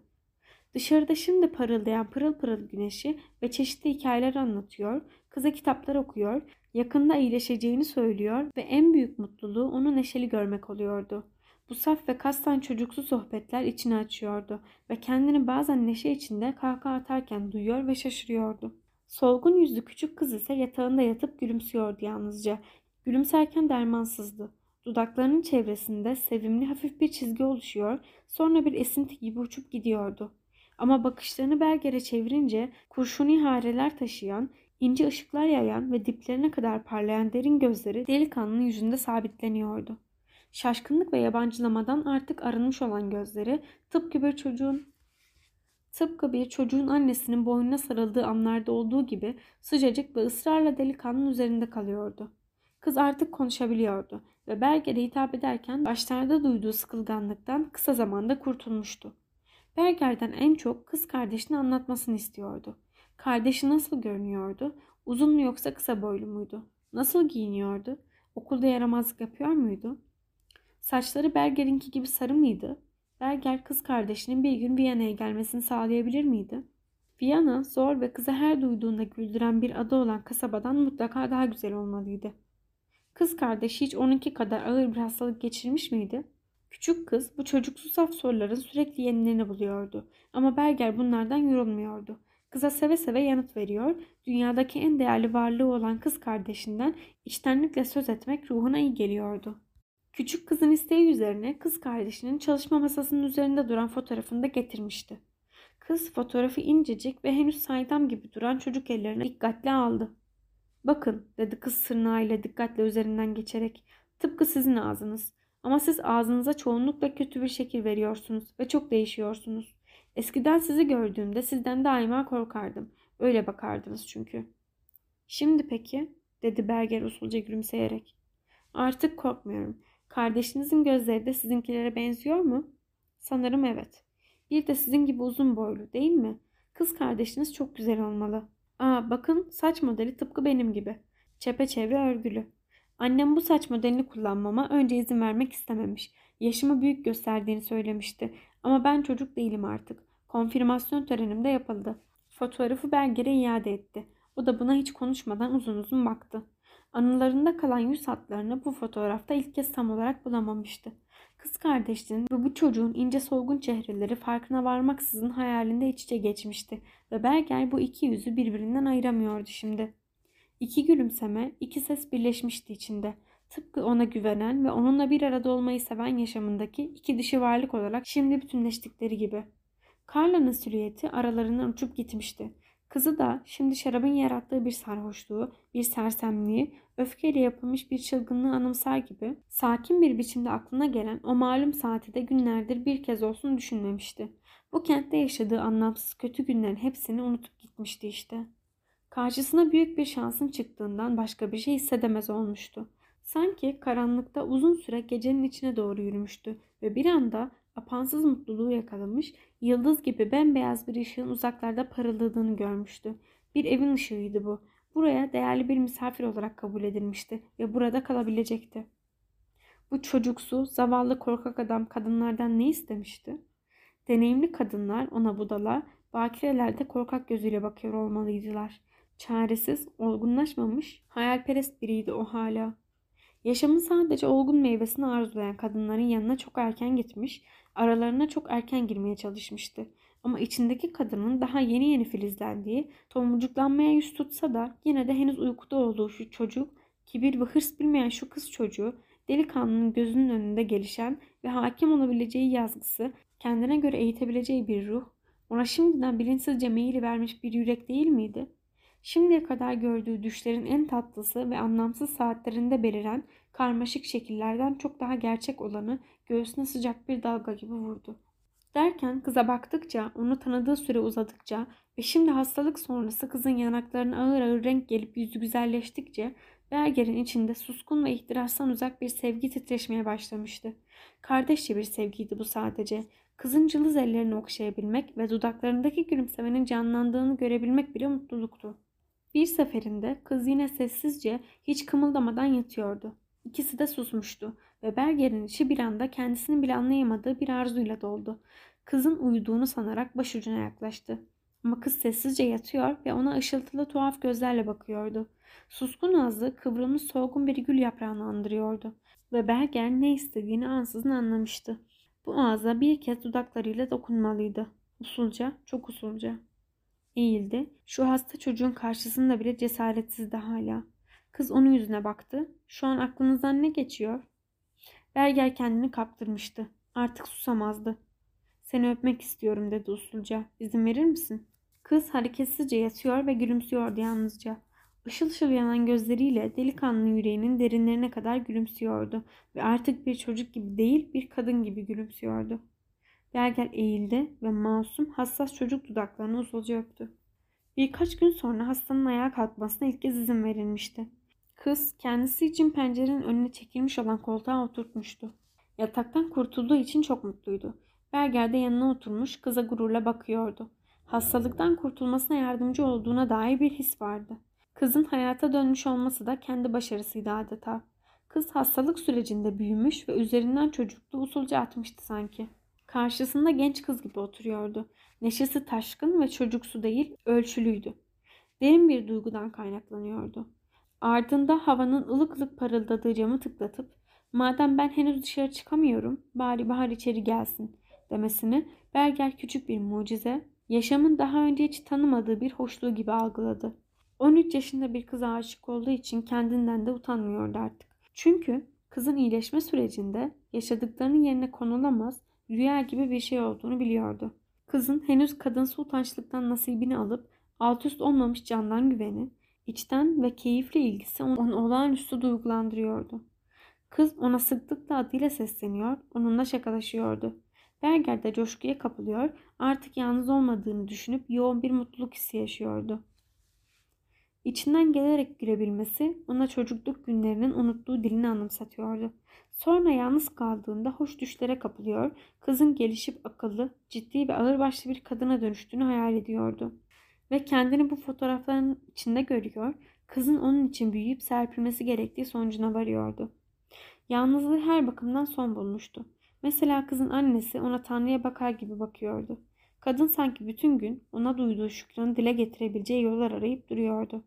Dışarıda şimdi parıldayan pırıl pırıl güneşi ve çeşitli hikayeler anlatıyor, kıza kitaplar okuyor, yakında iyileşeceğini söylüyor ve en büyük mutluluğu onu neşeli görmek oluyordu. Bu saf ve kastan çocuksu sohbetler içini açıyordu ve kendini bazen neşe içinde kahkaha atarken duyuyor ve şaşırıyordu. Solgun yüzlü küçük kız ise yatağında yatıp gülümsüyordu yalnızca. Gülümserken dermansızdı. Dudaklarının çevresinde sevimli hafif bir çizgi oluşuyor, sonra bir esinti gibi uçup gidiyordu. Ama bakışlarını Berger'e çevirince kurşuni hareler taşıyan, ince ışıklar yayan ve diplerine kadar parlayan derin gözleri delikanlının yüzünde sabitleniyordu. Şaşkınlık ve yabancılamadan artık arınmış olan gözleri tıpkı bir çocuğun tıpkı bir çocuğun annesinin boynuna sarıldığı anlarda olduğu gibi sıcacık ve ısrarla delikanlının üzerinde kalıyordu. Kız artık konuşabiliyordu ve Berger'e hitap ederken başlarda duyduğu sıkılganlıktan kısa zamanda kurtulmuştu. Berger'den en çok kız kardeşini anlatmasını istiyordu. Kardeşi nasıl görünüyordu? Uzun mu yoksa kısa boylu muydu? Nasıl giyiniyordu? Okulda yaramazlık yapıyor muydu? Saçları Berger'inki gibi sarı mıydı? Berger kız kardeşinin bir gün Viyana'ya gelmesini sağlayabilir miydi? Viyana zor ve kıza her duyduğunda güldüren bir adı olan kasabadan mutlaka daha güzel olmalıydı. Kız kardeşi hiç onunki kadar ağır bir hastalık geçirmiş miydi? Küçük kız bu çocuksu saf soruların sürekli yenilerini buluyordu. Ama Berger bunlardan yorulmuyordu. Kıza seve seve yanıt veriyor, dünyadaki en değerli varlığı olan kız kardeşinden içtenlikle söz etmek ruhuna iyi geliyordu. Küçük kızın isteği üzerine kız kardeşinin çalışma masasının üzerinde duran fotoğrafını da getirmişti. Kız fotoğrafı incecik ve henüz saydam gibi duran çocuk ellerine dikkatle aldı. Bakın dedi kız sırnağıyla dikkatle üzerinden geçerek. Tıpkı sizin ağzınız. Ama siz ağzınıza çoğunlukla kötü bir şekil veriyorsunuz ve çok değişiyorsunuz. Eskiden sizi gördüğümde sizden daima korkardım. Öyle bakardınız çünkü. Şimdi peki? dedi Berger usulca gülümseyerek. Artık korkmuyorum. Kardeşinizin gözleri de sizinkilere benziyor mu? Sanırım evet. Bir de sizin gibi uzun boylu değil mi? Kız kardeşiniz çok güzel olmalı. Aa bakın saç modeli tıpkı benim gibi. Çepeçevre örgülü. Annem bu saç modelini kullanmama önce izin vermek istememiş. Yaşımı büyük gösterdiğini söylemişti. Ama ben çocuk değilim artık. Konfirmasyon törenimde yapıldı. Fotoğrafı Berger'e iade etti. O da buna hiç konuşmadan uzun uzun baktı. Anılarında kalan yüz hatlarını bu fotoğrafta ilk kez tam olarak bulamamıştı. Kız kardeşinin ve bu çocuğun ince solgun çehreleri farkına varmaksızın hayalinde iç içe geçmişti ve Berger bu iki yüzü birbirinden ayıramıyordu şimdi. İki gülümseme, iki ses birleşmişti içinde. Tıpkı ona güvenen ve onunla bir arada olmayı seven yaşamındaki iki dişi varlık olarak şimdi bütünleştikleri gibi. Carla'nın silüeti aralarından uçup gitmişti. Kızı da şimdi şarabın yarattığı bir sarhoşluğu, bir sersemliği, öfkeyle yapılmış bir çılgınlığı anımsar gibi sakin bir biçimde aklına gelen o malum saati de günlerdir bir kez olsun düşünmemişti. Bu kentte yaşadığı anlamsız kötü günlerin hepsini unutup gitmişti işte. Karşısına büyük bir şansın çıktığından başka bir şey hissedemez olmuştu. Sanki karanlıkta uzun süre gecenin içine doğru yürümüştü ve bir anda apansız mutluluğu yakalamış, yıldız gibi bembeyaz bir ışığın uzaklarda parıldadığını görmüştü. Bir evin ışığıydı bu. Buraya değerli bir misafir olarak kabul edilmişti ve burada kalabilecekti. Bu çocuksu, zavallı korkak adam kadınlardan ne istemişti? Deneyimli kadınlar ona budala, bakirelerde korkak gözüyle bakıyor olmalıydılar. Çaresiz, olgunlaşmamış, hayalperest biriydi o hala. Yaşamın sadece olgun meyvesini arzulayan kadınların yanına çok erken gitmiş, aralarına çok erken girmeye çalışmıştı. Ama içindeki kadının daha yeni yeni filizlendiği, tomurcuklanmaya yüz tutsa da yine de henüz uykuda olduğu şu çocuk, kibir ve hırs bilmeyen şu kız çocuğu, delikanlının gözünün önünde gelişen ve hakim olabileceği yazgısı, kendine göre eğitebileceği bir ruh, ona şimdiden bilinçsizce meyili vermiş bir yürek değil miydi? Şimdiye kadar gördüğü düşlerin en tatlısı ve anlamsız saatlerinde beliren karmaşık şekillerden çok daha gerçek olanı göğsüne sıcak bir dalga gibi vurdu. Derken kıza baktıkça, onu tanıdığı süre uzadıkça ve şimdi hastalık sonrası kızın yanaklarına ağır ağır renk gelip yüzü güzelleştikçe Berger'in içinde suskun ve ihtirastan uzak bir sevgi titreşmeye başlamıştı. Kardeşçe bir sevgiydi bu sadece. Kızın cılız ellerini okşayabilmek ve dudaklarındaki gülümsemenin canlandığını görebilmek bile mutluluktu. Bir seferinde kız yine sessizce hiç kımıldamadan yatıyordu. İkisi de susmuştu ve Berger'in içi bir anda kendisini bile anlayamadığı bir arzuyla doldu. Kızın uyuduğunu sanarak başucuna yaklaştı. Ama kız sessizce yatıyor ve ona ışıltılı tuhaf gözlerle bakıyordu. Suskun ağzı kıvrılmış solgun bir gül yaprağını andırıyordu. Ve Berger ne istediğini ansızın anlamıştı. Bu ağza bir kez dudaklarıyla dokunmalıydı. Usulca, çok usulca. Eğildi. Şu hasta çocuğun karşısında bile cesaretsizdi hala. Kız onun yüzüne baktı. Şu an aklınızdan ne geçiyor? Berger kendini kaptırmıştı. Artık susamazdı. Seni öpmek istiyorum dedi usulca. İzin verir misin? Kız hareketsizce yatıyor ve gülümsüyordu yalnızca. Işıl ışıl yanan gözleriyle delikanlı yüreğinin derinlerine kadar gülümsüyordu ve artık bir çocuk gibi değil bir kadın gibi gülümsüyordu. Berger eğildi ve masum hassas çocuk dudaklarını usulca öptü. Birkaç gün sonra hastanın ayağa kalkmasına ilk kez izin verilmişti. Kız kendisi için pencerenin önüne çekilmiş olan koltuğa oturtmuştu. Yataktan kurtulduğu için çok mutluydu. Berger de yanına oturmuş kıza gururla bakıyordu. Hastalıktan kurtulmasına yardımcı olduğuna dair bir his vardı. Kızın hayata dönmüş olması da kendi başarısıydı adeta. Kız hastalık sürecinde büyümüş ve üzerinden çocukluğu usulca atmıştı sanki. Karşısında genç kız gibi oturuyordu. Neşesi taşkın ve çocuksu değil, ölçülüydü. Derin bir duygudan kaynaklanıyordu. Ardında havanın ılık ılık parıldadığı camı tıklatıp madem ben henüz dışarı çıkamıyorum bari bahar içeri gelsin demesini Berger küçük bir mucize, yaşamın daha önce hiç tanımadığı bir hoşluğu gibi algıladı. 13 yaşında bir kıza aşık olduğu için kendinden de utanmıyordu artık. Çünkü kızın iyileşme sürecinde yaşadıklarının yerine konulamaz, rüya gibi bir şey olduğunu biliyordu. Kızın henüz kadınsı utançlıktan nasibini alıp alt üst olmamış candan güveni, içten ve keyifli ilgisi onu olağanüstü duygulandırıyordu. Kız ona sıklıkla adıyla sesleniyor, onunla şakalaşıyordu. Berger de coşkuya kapılıyor, artık yalnız olmadığını düşünüp yoğun bir mutluluk hissi yaşıyordu. İçinden gelerek gülebilmesi ona çocukluk günlerinin unuttuğu dilini anımsatıyordu. Sonra yalnız kaldığında hoş düşlere kapılıyor, kızın gelişip akıllı, ciddi ve ağırbaşlı bir kadına dönüştüğünü hayal ediyordu. Ve kendini bu fotoğrafların içinde görüyor, kızın onun için büyüyüp serpilmesi gerektiği sonucuna varıyordu. Yalnızlığı her bakımdan son bulmuştu. Mesela kızın annesi ona Tanrı'ya bakar gibi bakıyordu. Kadın sanki bütün gün ona duyduğu şükranı dile getirebileceği yollar arayıp duruyordu.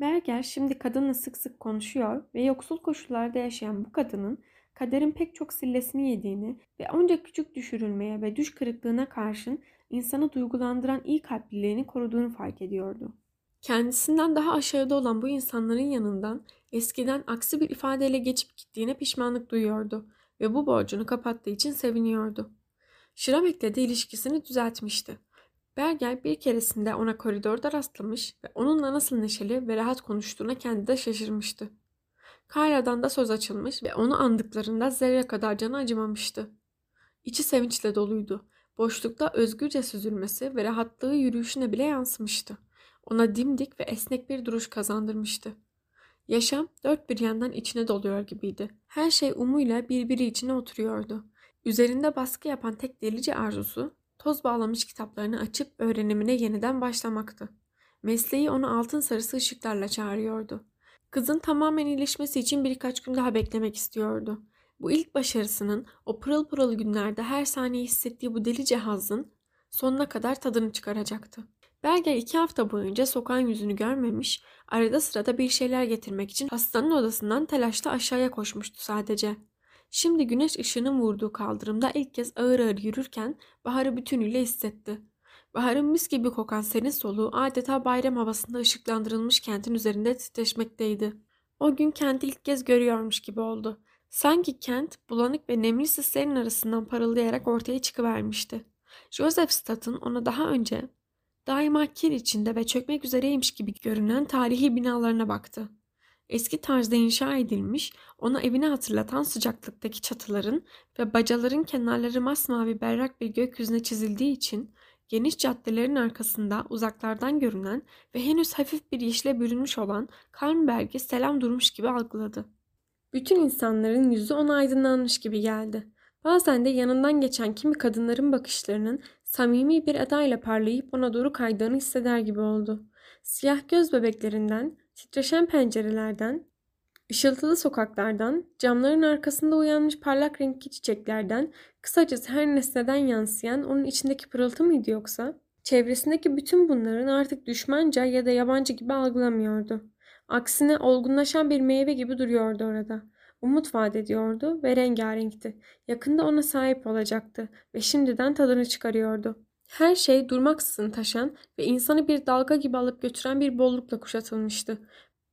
Berger şimdi kadınla sık sık konuşuyor ve yoksul koşullarda yaşayan bu kadının kaderin pek çok sillesini yediğini ve onca küçük düşürülmeye ve düş kırıklığına karşın insanı duygulandıran iyi kalpliliğini koruduğunu fark ediyordu. Kendisinden daha aşağıda olan bu insanların yanından eskiden aksi bir ifadeyle geçip gittiğine pişmanlık duyuyordu ve bu borcunu kapattığı için seviniyordu. Şiramek'le de ilişkisini düzeltmişti. Berger bir keresinde ona koridorda rastlamış ve onunla nasıl neşeli ve rahat konuştuğuna kendi de şaşırmıştı. Kayra'dan da söz açılmış ve onu andıklarında zerre kadar canı acımamıştı. İçi sevinçle doluydu. Boşlukta özgürce süzülmesi ve rahatlığı yürüyüşüne bile yansımıştı. Ona dimdik ve esnek bir duruş kazandırmıştı. Yaşam dört bir yandan içine doluyor gibiydi. Her şey umuyla birbiri içine oturuyordu. Üzerinde baskı yapan tek delici arzusu, toz bağlamış kitaplarını açıp öğrenimine yeniden başlamaktı. Mesleği onu altın sarısı ışıklarla çağırıyordu. Kızın tamamen iyileşmesi için birkaç gün daha beklemek istiyordu. Bu ilk başarısının o pırıl pırıl günlerde her saniye hissettiği bu delice hazın sonuna kadar tadını çıkaracaktı. Berger iki hafta boyunca sokağın yüzünü görmemiş, arada sırada bir şeyler getirmek için hastanın odasından telaşla aşağıya koşmuştu sadece. Şimdi güneş ışığının vurduğu kaldırımda ilk kez ağır ağır yürürken baharı bütünüyle hissetti. Baharın mis gibi kokan serin soluğu adeta bayram havasında ışıklandırılmış kentin üzerinde titreşmekteydi. O gün kenti ilk kez görüyormuş gibi oldu. Sanki kent bulanık ve nemli sislerin arasından parıldayarak ortaya çıkıvermişti. Joseph Stadt'ın ona daha önce daima kir içinde ve çökmek üzereymiş gibi görünen tarihi binalarına baktı. Eski tarzda inşa edilmiş, ona evini hatırlatan sıcaklıktaki çatıların ve bacaların kenarları masmavi berrak bir gökyüzüne çizildiği için geniş caddelerin arkasında uzaklardan görünen ve henüz hafif bir yeşile bürünmüş olan Kalmberg'i selam durmuş gibi algıladı. Bütün insanların yüzü ona aydınlanmış gibi geldi. Bazen de yanından geçen kimi kadınların bakışlarının samimi bir edayla parlayıp ona doğru kaydığını hisseder gibi oldu. Siyah göz bebeklerinden, titreşen pencerelerden, ışıltılı sokaklardan, camların arkasında uyanmış parlak renkli çiçeklerden, kısacası her nesneden yansıyan onun içindeki pırıltı mıydı yoksa? Çevresindeki bütün bunların artık düşmanca ya da yabancı gibi algılamıyordu. Aksine olgunlaşan bir meyve gibi duruyordu orada. Umut vaat ediyordu ve rengarenkti. Yakında ona sahip olacaktı ve şimdiden tadını çıkarıyordu. Her şey durmaksızın taşan ve insanı bir dalga gibi alıp götüren bir bollukla kuşatılmıştı.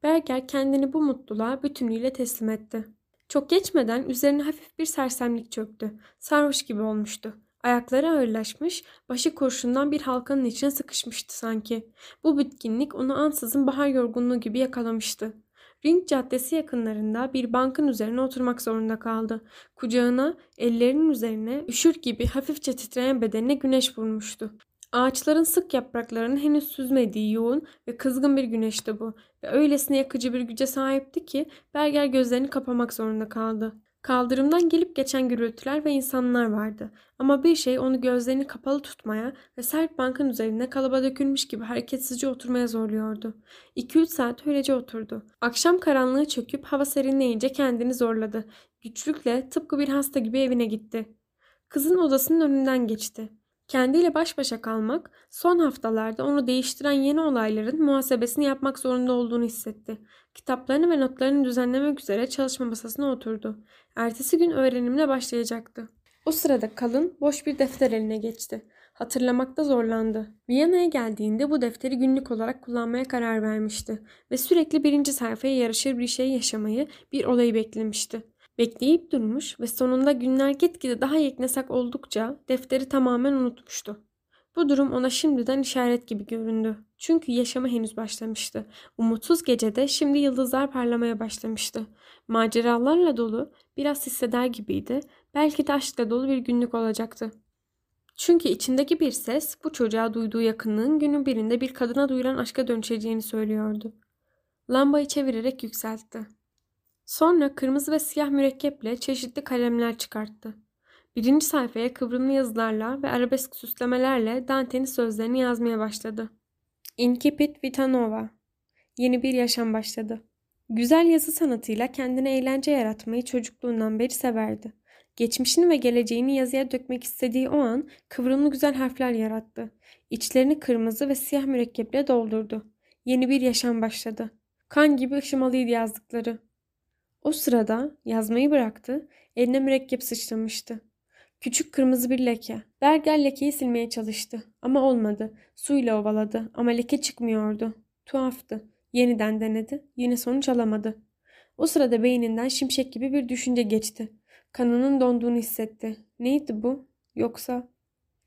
Berger kendini bu mutluluğa bütünüyle teslim etti. Çok geçmeden üzerine hafif bir sersemlik çöktü. Sarhoş gibi olmuştu. Ayakları ağırlaşmış, başı kurşundan bir halkanın içine sıkışmıştı sanki. Bu bitkinlik onu ansızın bahar yorgunluğu gibi yakalamıştı. Ring Caddesi yakınlarında bir bankın üzerine oturmak zorunda kaldı. Kucağına, ellerinin üzerine üşür gibi hafifçe titreyen bedenine güneş vurmuştu. Ağaçların sık yapraklarının henüz süzmediği yoğun ve kızgın bir güneşti bu ve öylesine yakıcı bir güce sahipti ki Berger gözlerini kapamak zorunda kaldı. Kaldırımdan gelip geçen gürültüler ve insanlar vardı. Ama bir şey onu gözlerini kapalı tutmaya ve sert bankın üzerine kalıba dökülmüş gibi hareketsizce oturmaya zorluyordu. 2-3 saat öylece oturdu. Akşam karanlığı çöküp hava serinleyince kendini zorladı. Güçlükle tıpkı bir hasta gibi evine gitti. Kızın odasının önünden geçti. Kendiyle baş başa kalmak, son haftalarda onu değiştiren yeni olayların muhasebesini yapmak zorunda olduğunu hissetti. Kitaplarını ve notlarını düzenlemek üzere çalışma masasına oturdu. Ertesi gün öğrenimle başlayacaktı. O sırada kalın, boş bir defter eline geçti. Hatırlamakta zorlandı. Viyana'ya geldiğinde bu defteri günlük olarak kullanmaya karar vermişti ve sürekli birinci sayfaya yarışır bir şey yaşamayı, bir olayı beklemişti. Bekleyip durmuş ve sonunda günler gitgide daha yeknesak oldukça defteri tamamen unutmuştu. Bu durum ona şimdiden işaret gibi göründü. Çünkü yaşama henüz başlamıştı. Umutsuz gecede şimdi yıldızlar parlamaya başlamıştı. Maceralarla dolu, biraz hisseder gibiydi. Belki de aşkla dolu bir günlük olacaktı. Çünkü içindeki bir ses bu çocuğa duyduğu yakınlığın günün birinde bir kadına duyulan aşka dönüşeceğini söylüyordu. Lambayı çevirerek yükseltti. Sonra kırmızı ve siyah mürekkeple çeşitli kalemler çıkarttı. Birinci sayfaya kıvrımlı yazılarla ve arabesk süslemelerle Dante'nin sözlerini yazmaya başladı. Incipit Vita Nova. Yeni bir yaşam başladı. Güzel yazı sanatıyla kendine eğlence yaratmayı çocukluğundan beri severdi. Geçmişini ve geleceğini yazıya dökmek istediği o an kıvrımlı güzel harfler yarattı. İçlerini kırmızı ve siyah mürekkeple doldurdu. Yeni bir yaşam başladı. Kan gibi ışımalıydı yazdıkları. O sırada yazmayı bıraktı, eline mürekkep sıçramıştı. Küçük kırmızı bir leke. Berger lekeyi silmeye çalıştı ama olmadı. Suyla ovaladı ama leke çıkmıyordu. Tuhaftı. Yeniden denedi. Yine sonuç alamadı. O sırada beyninden şimşek gibi bir düşünce geçti. Kanının donduğunu hissetti. Neydi bu? Yoksa...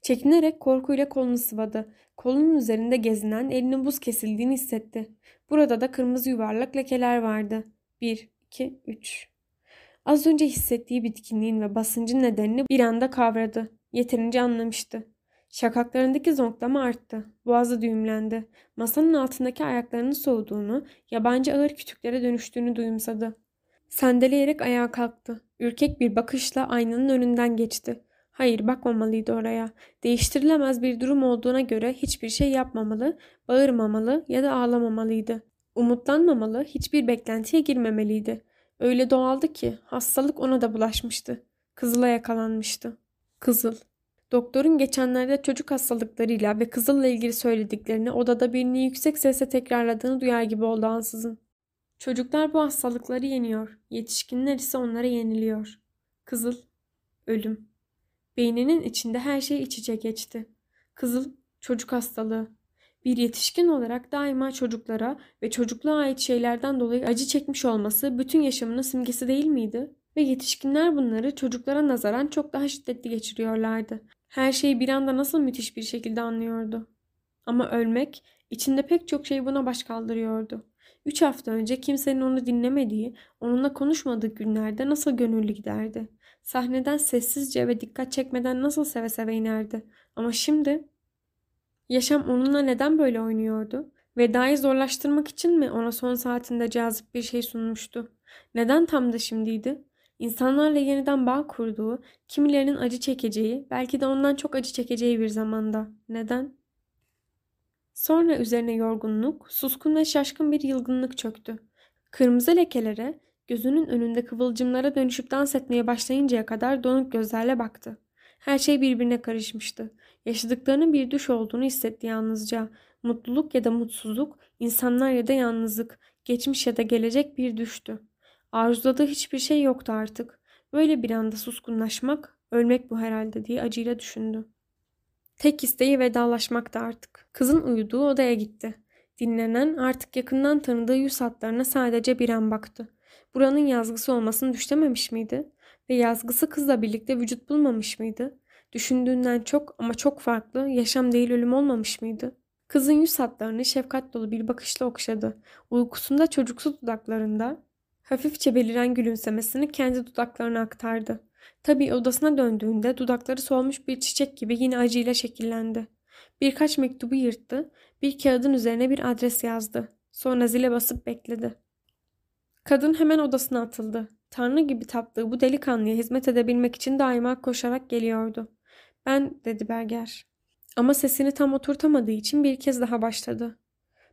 Çekinerek korkuyla kolunu sıvadı. Kolunun üzerinde gezinen elinin buz kesildiğini hissetti. Burada da kırmızı yuvarlak lekeler vardı. Bir, iki, üç. Az önce hissettiği bitkinliğin ve basıncın nedenini bir anda kavradı. Yeterince anlamıştı. Şakaklarındaki zonklama arttı. Boğazı düğümlendi. Masanın altındaki ayaklarının soğuduğunu, yabancı ağır kütüklere dönüştüğünü duyumsadı. Sendeleyerek ayağa kalktı. Ürkek bir bakışla aynanın önünden geçti. Hayır bakmamalıydı oraya. Değiştirilemez bir durum olduğuna göre hiçbir şey yapmamalı, bağırmamalı ya da ağlamamalıydı. Umutlanmamalı, hiçbir beklentiye girmemeliydi. Öyle doğaldı ki hastalık ona da bulaşmıştı. Kızıl'a yakalanmıştı. Kızıl. Doktorun geçenlerde çocuk hastalıklarıyla ve Kızıl'la ilgili söylediklerini odada birini yüksek sesle tekrarladığını duyar gibi oldu ansızın. Çocuklar bu hastalıkları yeniyor. Yetişkinler ise onlara yeniliyor. Kızıl. Ölüm. Beyninin içinde her şey iç içe geçti. Kızıl. Çocuk hastalığı. Bir yetişkin olarak daima çocuklara ve çocukluğa ait şeylerden dolayı acı çekmiş olması bütün yaşamının simgesi değil miydi? Ve yetişkinler bunları çocuklara nazaran çok daha şiddetli geçiriyorlardı. Her şeyi bir anda nasıl müthiş bir şekilde anlıyordu. Ama ölmek, içinde pek çok şey buna baş kaldırıyordu. Üç hafta önce kimsenin onu dinlemediği, onunla konuşmadığı günlerde nasıl gönüllü giderdi. Sahneden sessizce ve dikkat çekmeden nasıl seve seve inerdi. Ama şimdi Yaşam onunla neden böyle oynuyordu? Vedayı zorlaştırmak için mi ona son saatinde cazip bir şey sunmuştu? Neden tam da şimdiydi? İnsanlarla yeniden bağ kurduğu, kimilerinin acı çekeceği, belki de ondan çok acı çekeceği bir zamanda. Neden? Sonra üzerine yorgunluk, suskun ve şaşkın bir yılgınlık çöktü. Kırmızı lekelere, gözünün önünde kıvılcımlara dönüşüp dans etmeye başlayıncaya kadar donuk gözlerle baktı. Her şey birbirine karışmıştı. Yaşadıklarının bir düş olduğunu hissetti yalnızca. Mutluluk ya da mutsuzluk, insanlar ya da yalnızlık, geçmiş ya da gelecek bir düştü. Arzuladığı hiçbir şey yoktu artık. Böyle bir anda suskunlaşmak, ölmek bu herhalde diye acıyla düşündü. Tek isteği vedalaşmaktı artık. Kızın uyuduğu odaya gitti. Dinlenen, artık yakından tanıdığı yüz hatlarına sadece bir an baktı. Buranın yazgısı olmasını düşlememiş miydi? Ve yazgısı kızla birlikte vücut bulmamış mıydı? Düşündüğünden çok ama çok farklı, yaşam değil ölüm olmamış mıydı? Kızın yüz hatlarını şefkat dolu bir bakışla okşadı. Uykusunda çocuksu dudaklarında hafifçe beliren gülümsemesini kendi dudaklarına aktardı. Tabii odasına döndüğünde dudakları solmuş bir çiçek gibi yine acıyla şekillendi. Birkaç mektubu yırttı, bir kağıdın üzerine bir adres yazdı. Sonra zile basıp bekledi. Kadın hemen odasına atıldı. Tanrı gibi taptığı bu delikanlıya hizmet edebilmek için daima koşarak geliyordu. Ben dedi Berger. Ama sesini tam oturtamadığı için bir kez daha başladı.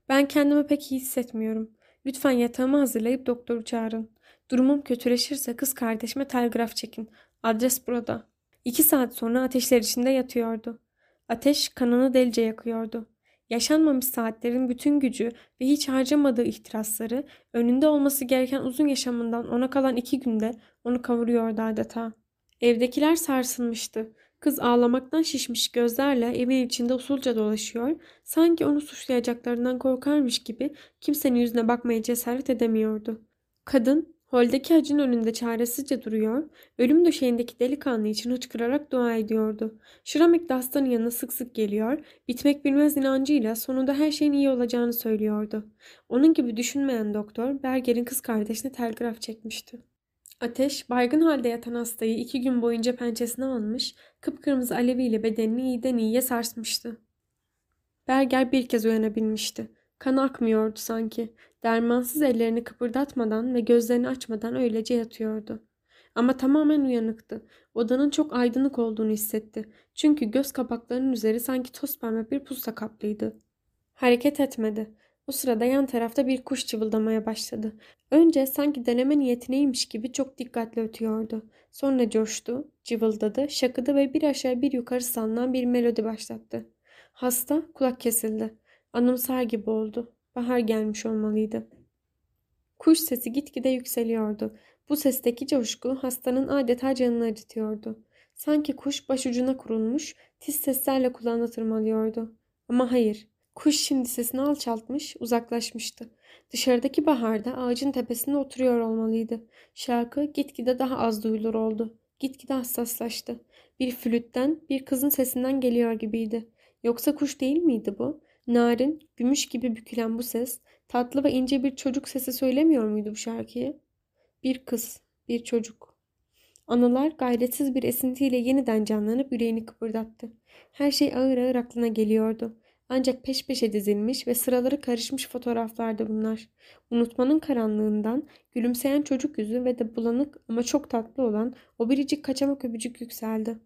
Ben kendimi pek iyi hissetmiyorum. Lütfen yatağımı hazırlayıp doktoru çağırın. Durumum kötüleşirse kız kardeşime telgraf çekin. Adres burada. İki saat sonra ateşler içinde yatıyordu. Ateş kanını delice yakıyordu. Yaşanmamış saatlerin bütün gücü ve hiç harcamadığı ihtirasları önünde olması gereken uzun yaşamından ona kalan iki günde onu kavuruyordu adeta. Evdekiler sarsılmıştı. Kız ağlamaktan şişmiş gözlerle evin içinde usulca dolaşıyor, sanki onu suçlayacaklarından korkarmış gibi kimsenin yüzüne bakmaya cesaret edemiyordu. Kadın, holdeki hacın önünde çaresizce duruyor, ölüm döşeğindeki delikanlı için hıçkırarak dua ediyordu. Şramik de hastanın yanına sık sık geliyor, bitmek bilmez inancıyla sonunda her şeyin iyi olacağını söylüyordu. Onun gibi düşünmeyen doktor, Berger'in kız kardeşine telgraf çekmişti. Ateş, baygın halde yatan hastayı iki gün boyunca pençesine almış, kıpkırmızı aleviyle bedenini iyiden iyiye sarsmıştı. Berger bir kez uyanabilmişti. Kan akmıyordu sanki. Dermansız ellerini kıpırdatmadan ve gözlerini açmadan öylece yatıyordu. Ama tamamen uyanıktı. Odanın çok aydınlık olduğunu hissetti. Çünkü göz kapaklarının üzeri sanki toz pembe bir pusla kaplıydı. Hareket etmedi. O sırada yan tarafta bir kuş çıvıldamaya başladı. Önce sanki deneme niyetineymiş gibi çok dikkatli ötüyordu. Sonra coştu, cıvıldadı, şakıdı ve bir aşağı bir yukarı sallanan bir melodi başlattı. Hasta kulak kesildi. Anımsar gibi oldu. Bahar gelmiş olmalıydı. Kuş sesi gitgide yükseliyordu. Bu sesteki coşku hastanın adeta canını acıtıyordu. Sanki kuş başucuna kurulmuş, tiz seslerle kulağına tırmalıyordu. Ama hayır, kuş şimdi sesini alçaltmış, uzaklaşmıştı. Dışarıdaki baharda ağacın tepesinde oturuyor olmalıydı. Şarkı gitgide daha az duyulur oldu. Gitgide hassaslaştı. Bir flütten, bir kızın sesinden geliyor gibiydi. Yoksa kuş değil miydi bu? Narin, gümüş gibi bükülen bu ses, tatlı ve ince bir çocuk sesi söylemiyor muydu bu şarkıyı? Bir kız, bir çocuk. Anılar gayretsiz bir esintiyle yeniden canlanıp yüreğini kıpırdattı. Her şey ağır ağır aklına geliyordu. Ancak peş peşe dizilmiş ve sıraları karışmış fotoğraflardı bunlar. Unutmanın karanlığından gülümseyen çocuk yüzü ve de bulanık ama çok tatlı olan o biricik kaçamak öpücük yükseldi.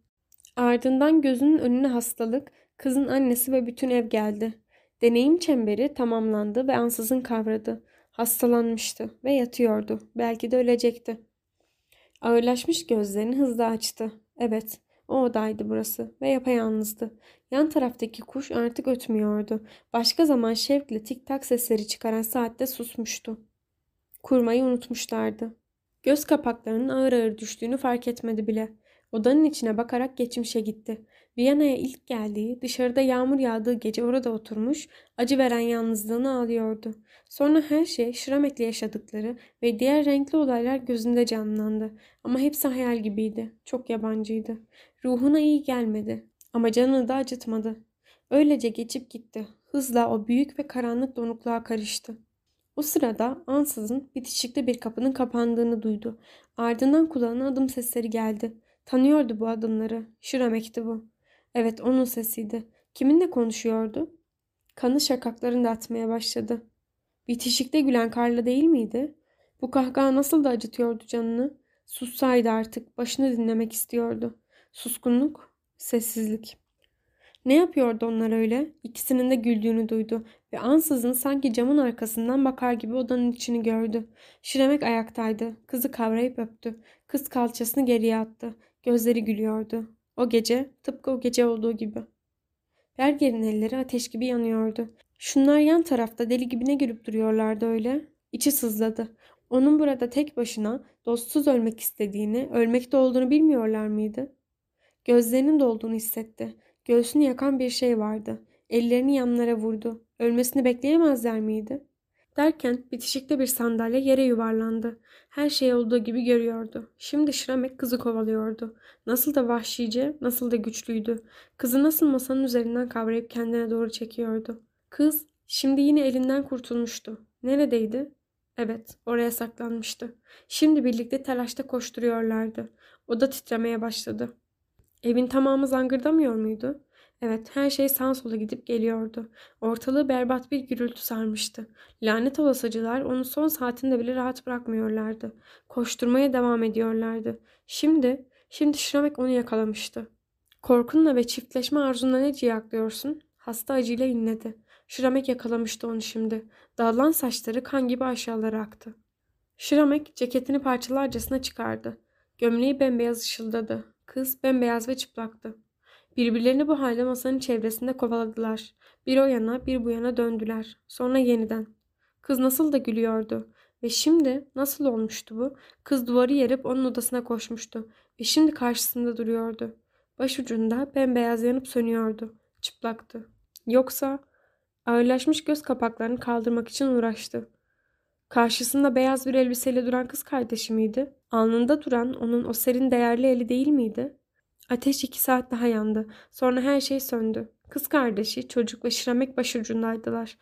Ardından gözünün önüne hastalık, kızın annesi ve bütün ev geldi. Deneyim çemberi tamamlandı ve ansızın kavradı. Hastalanmıştı ve yatıyordu. Belki de ölecekti. Ağırlaşmış gözlerini hızla açtı. Evet, o odaydı burası ve yapayalnızdı. Yan taraftaki kuş artık ötmüyordu. Başka zaman şevkle tik tak sesleri çıkaran saatte susmuştu. Kurmayı unutmuşlardı. Göz kapaklarının ağır ağır düştüğünü fark etmedi bile. Odanın içine bakarak geçmişe gitti. Viyana'ya ilk geldiği, dışarıda yağmur yağdığı gece orada oturmuş, acı veren yalnızlığını ağlıyordu. Sonra her şey Şiramek'le yaşadıkları ve diğer renkli olaylar gözünde canlandı. Ama hepsi hayal gibiydi. Çok yabancıydı. Ruhuna iyi gelmedi. Ama canını da acıtmadı. Öylece geçip gitti. Hızla o büyük ve karanlık donukluğa karıştı. O sırada ansızın bitişikte bir kapının kapandığını duydu. Ardından kulağına adım sesleri geldi. Tanıyordu bu adımları. Şiramek'ti bu. Evet onun sesiydi. Kiminle konuşuyordu? Kanı şakaklarında atmaya başladı. Bitişikte gülen Karla değil miydi? Bu kahkaha nasıl da acıtıyordu canını. Sussaydı artık başını dinlemek istiyordu. Suskunluk, sessizlik. Ne yapıyordu onlar öyle? İkisinin de güldüğünü duydu ve ansızın sanki camın arkasından bakar gibi odanın içini gördü. Şiremek ayaktaydı. Kızı kavrayıp öptü. Kız kalçasını geriye attı. Gözleri gülüyordu. O gece tıpkı o gece olduğu gibi. Berger'in elleri ateş gibi yanıyordu. Şunlar yan tarafta deli gibi ne gülüp duruyorlardı öyle. İçi sızladı. Onun burada tek başına dostsuz ölmek istediğini, ölmekte olduğunu bilmiyorlar mıydı? Gözlerinin dolduğunu hissetti. Göğsünü yakan bir şey vardı. Ellerini yanlara vurdu. Ölmesini bekleyemezler miydi? Derken bitişikte bir sandalye yere yuvarlandı. Her şey olduğu gibi görüyordu. Şimdi Şramek kızı kovalıyordu. Nasıl da vahşice, nasıl da güçlüydü. Kızı nasıl masanın üzerinden kavrayıp kendine doğru çekiyordu. Kız şimdi yine elinden kurtulmuştu. Neredeydi? Evet, oraya saklanmıştı. Şimdi birlikte telaşta koşturuyorlardı. O da titremeye başladı. Evin tamamı zangırdamıyor muydu? Evet, her şey sağ sola gidip geliyordu. Ortalığı berbat bir gürültü sarmıştı. Lanet olasıcılar onu son saatinde bile rahat bırakmıyorlardı. Koşturmaya devam ediyorlardı. Şimdi, şimdi Şramek onu yakalamıştı. Korkunla ve çiftleşme arzunla ne ciyaklıyorsun? Hasta acıyla inledi. Şramek yakalamıştı onu şimdi. Dağılan saçları kan gibi aşağılara aktı. Şramek ceketini parçalarcasına çıkardı. Gömleği bembeyaz ışıldadı. Kız bembeyaz ve çıplaktı. Birbirlerini bu halde masanın çevresinde kovaladılar. Bir o yana bir bu yana döndüler. Sonra yeniden. Kız nasıl da gülüyordu. Ve şimdi nasıl olmuştu bu? Kız duvarı yerip onun odasına koşmuştu. Ve şimdi karşısında duruyordu. Başucunda bembeyaz yanıp sönüyordu. Çıplaktı. Yoksa ağırlaşmış göz kapaklarını kaldırmak için uğraştı. Karşısında beyaz bir elbiseyle duran kız kardeşi miydi? Alnında duran onun o serin değerli eli değil miydi? Ateş iki saat daha yandı. Sonra her şey söndü. Kız kardeşi, çocuk ve Şiramek başucundaydılar.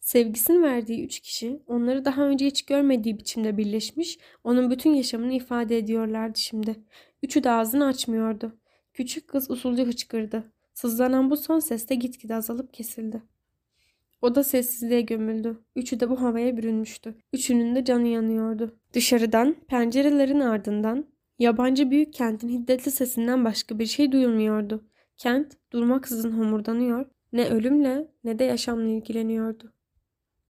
Sevgisini verdiği üç kişi onları daha önce hiç görmediği biçimde birleşmiş, onun bütün yaşamını ifade ediyorlardı şimdi. Üçü de ağzını açmıyordu. Küçük kız usulca hıçkırdı. Sızlanan bu son ses de gitgide azalıp kesildi. O da sessizliğe gömüldü. Üçü de bu havaya bürünmüştü. Üçünün de canı yanıyordu. Dışarıdan, pencerelerin ardından Yabancı büyük kentin hiddetli sesinden başka bir şey duyulmuyordu. Kent durmaksızın homurdanıyor, ne ölümle ne de yaşamla ilgileniyordu.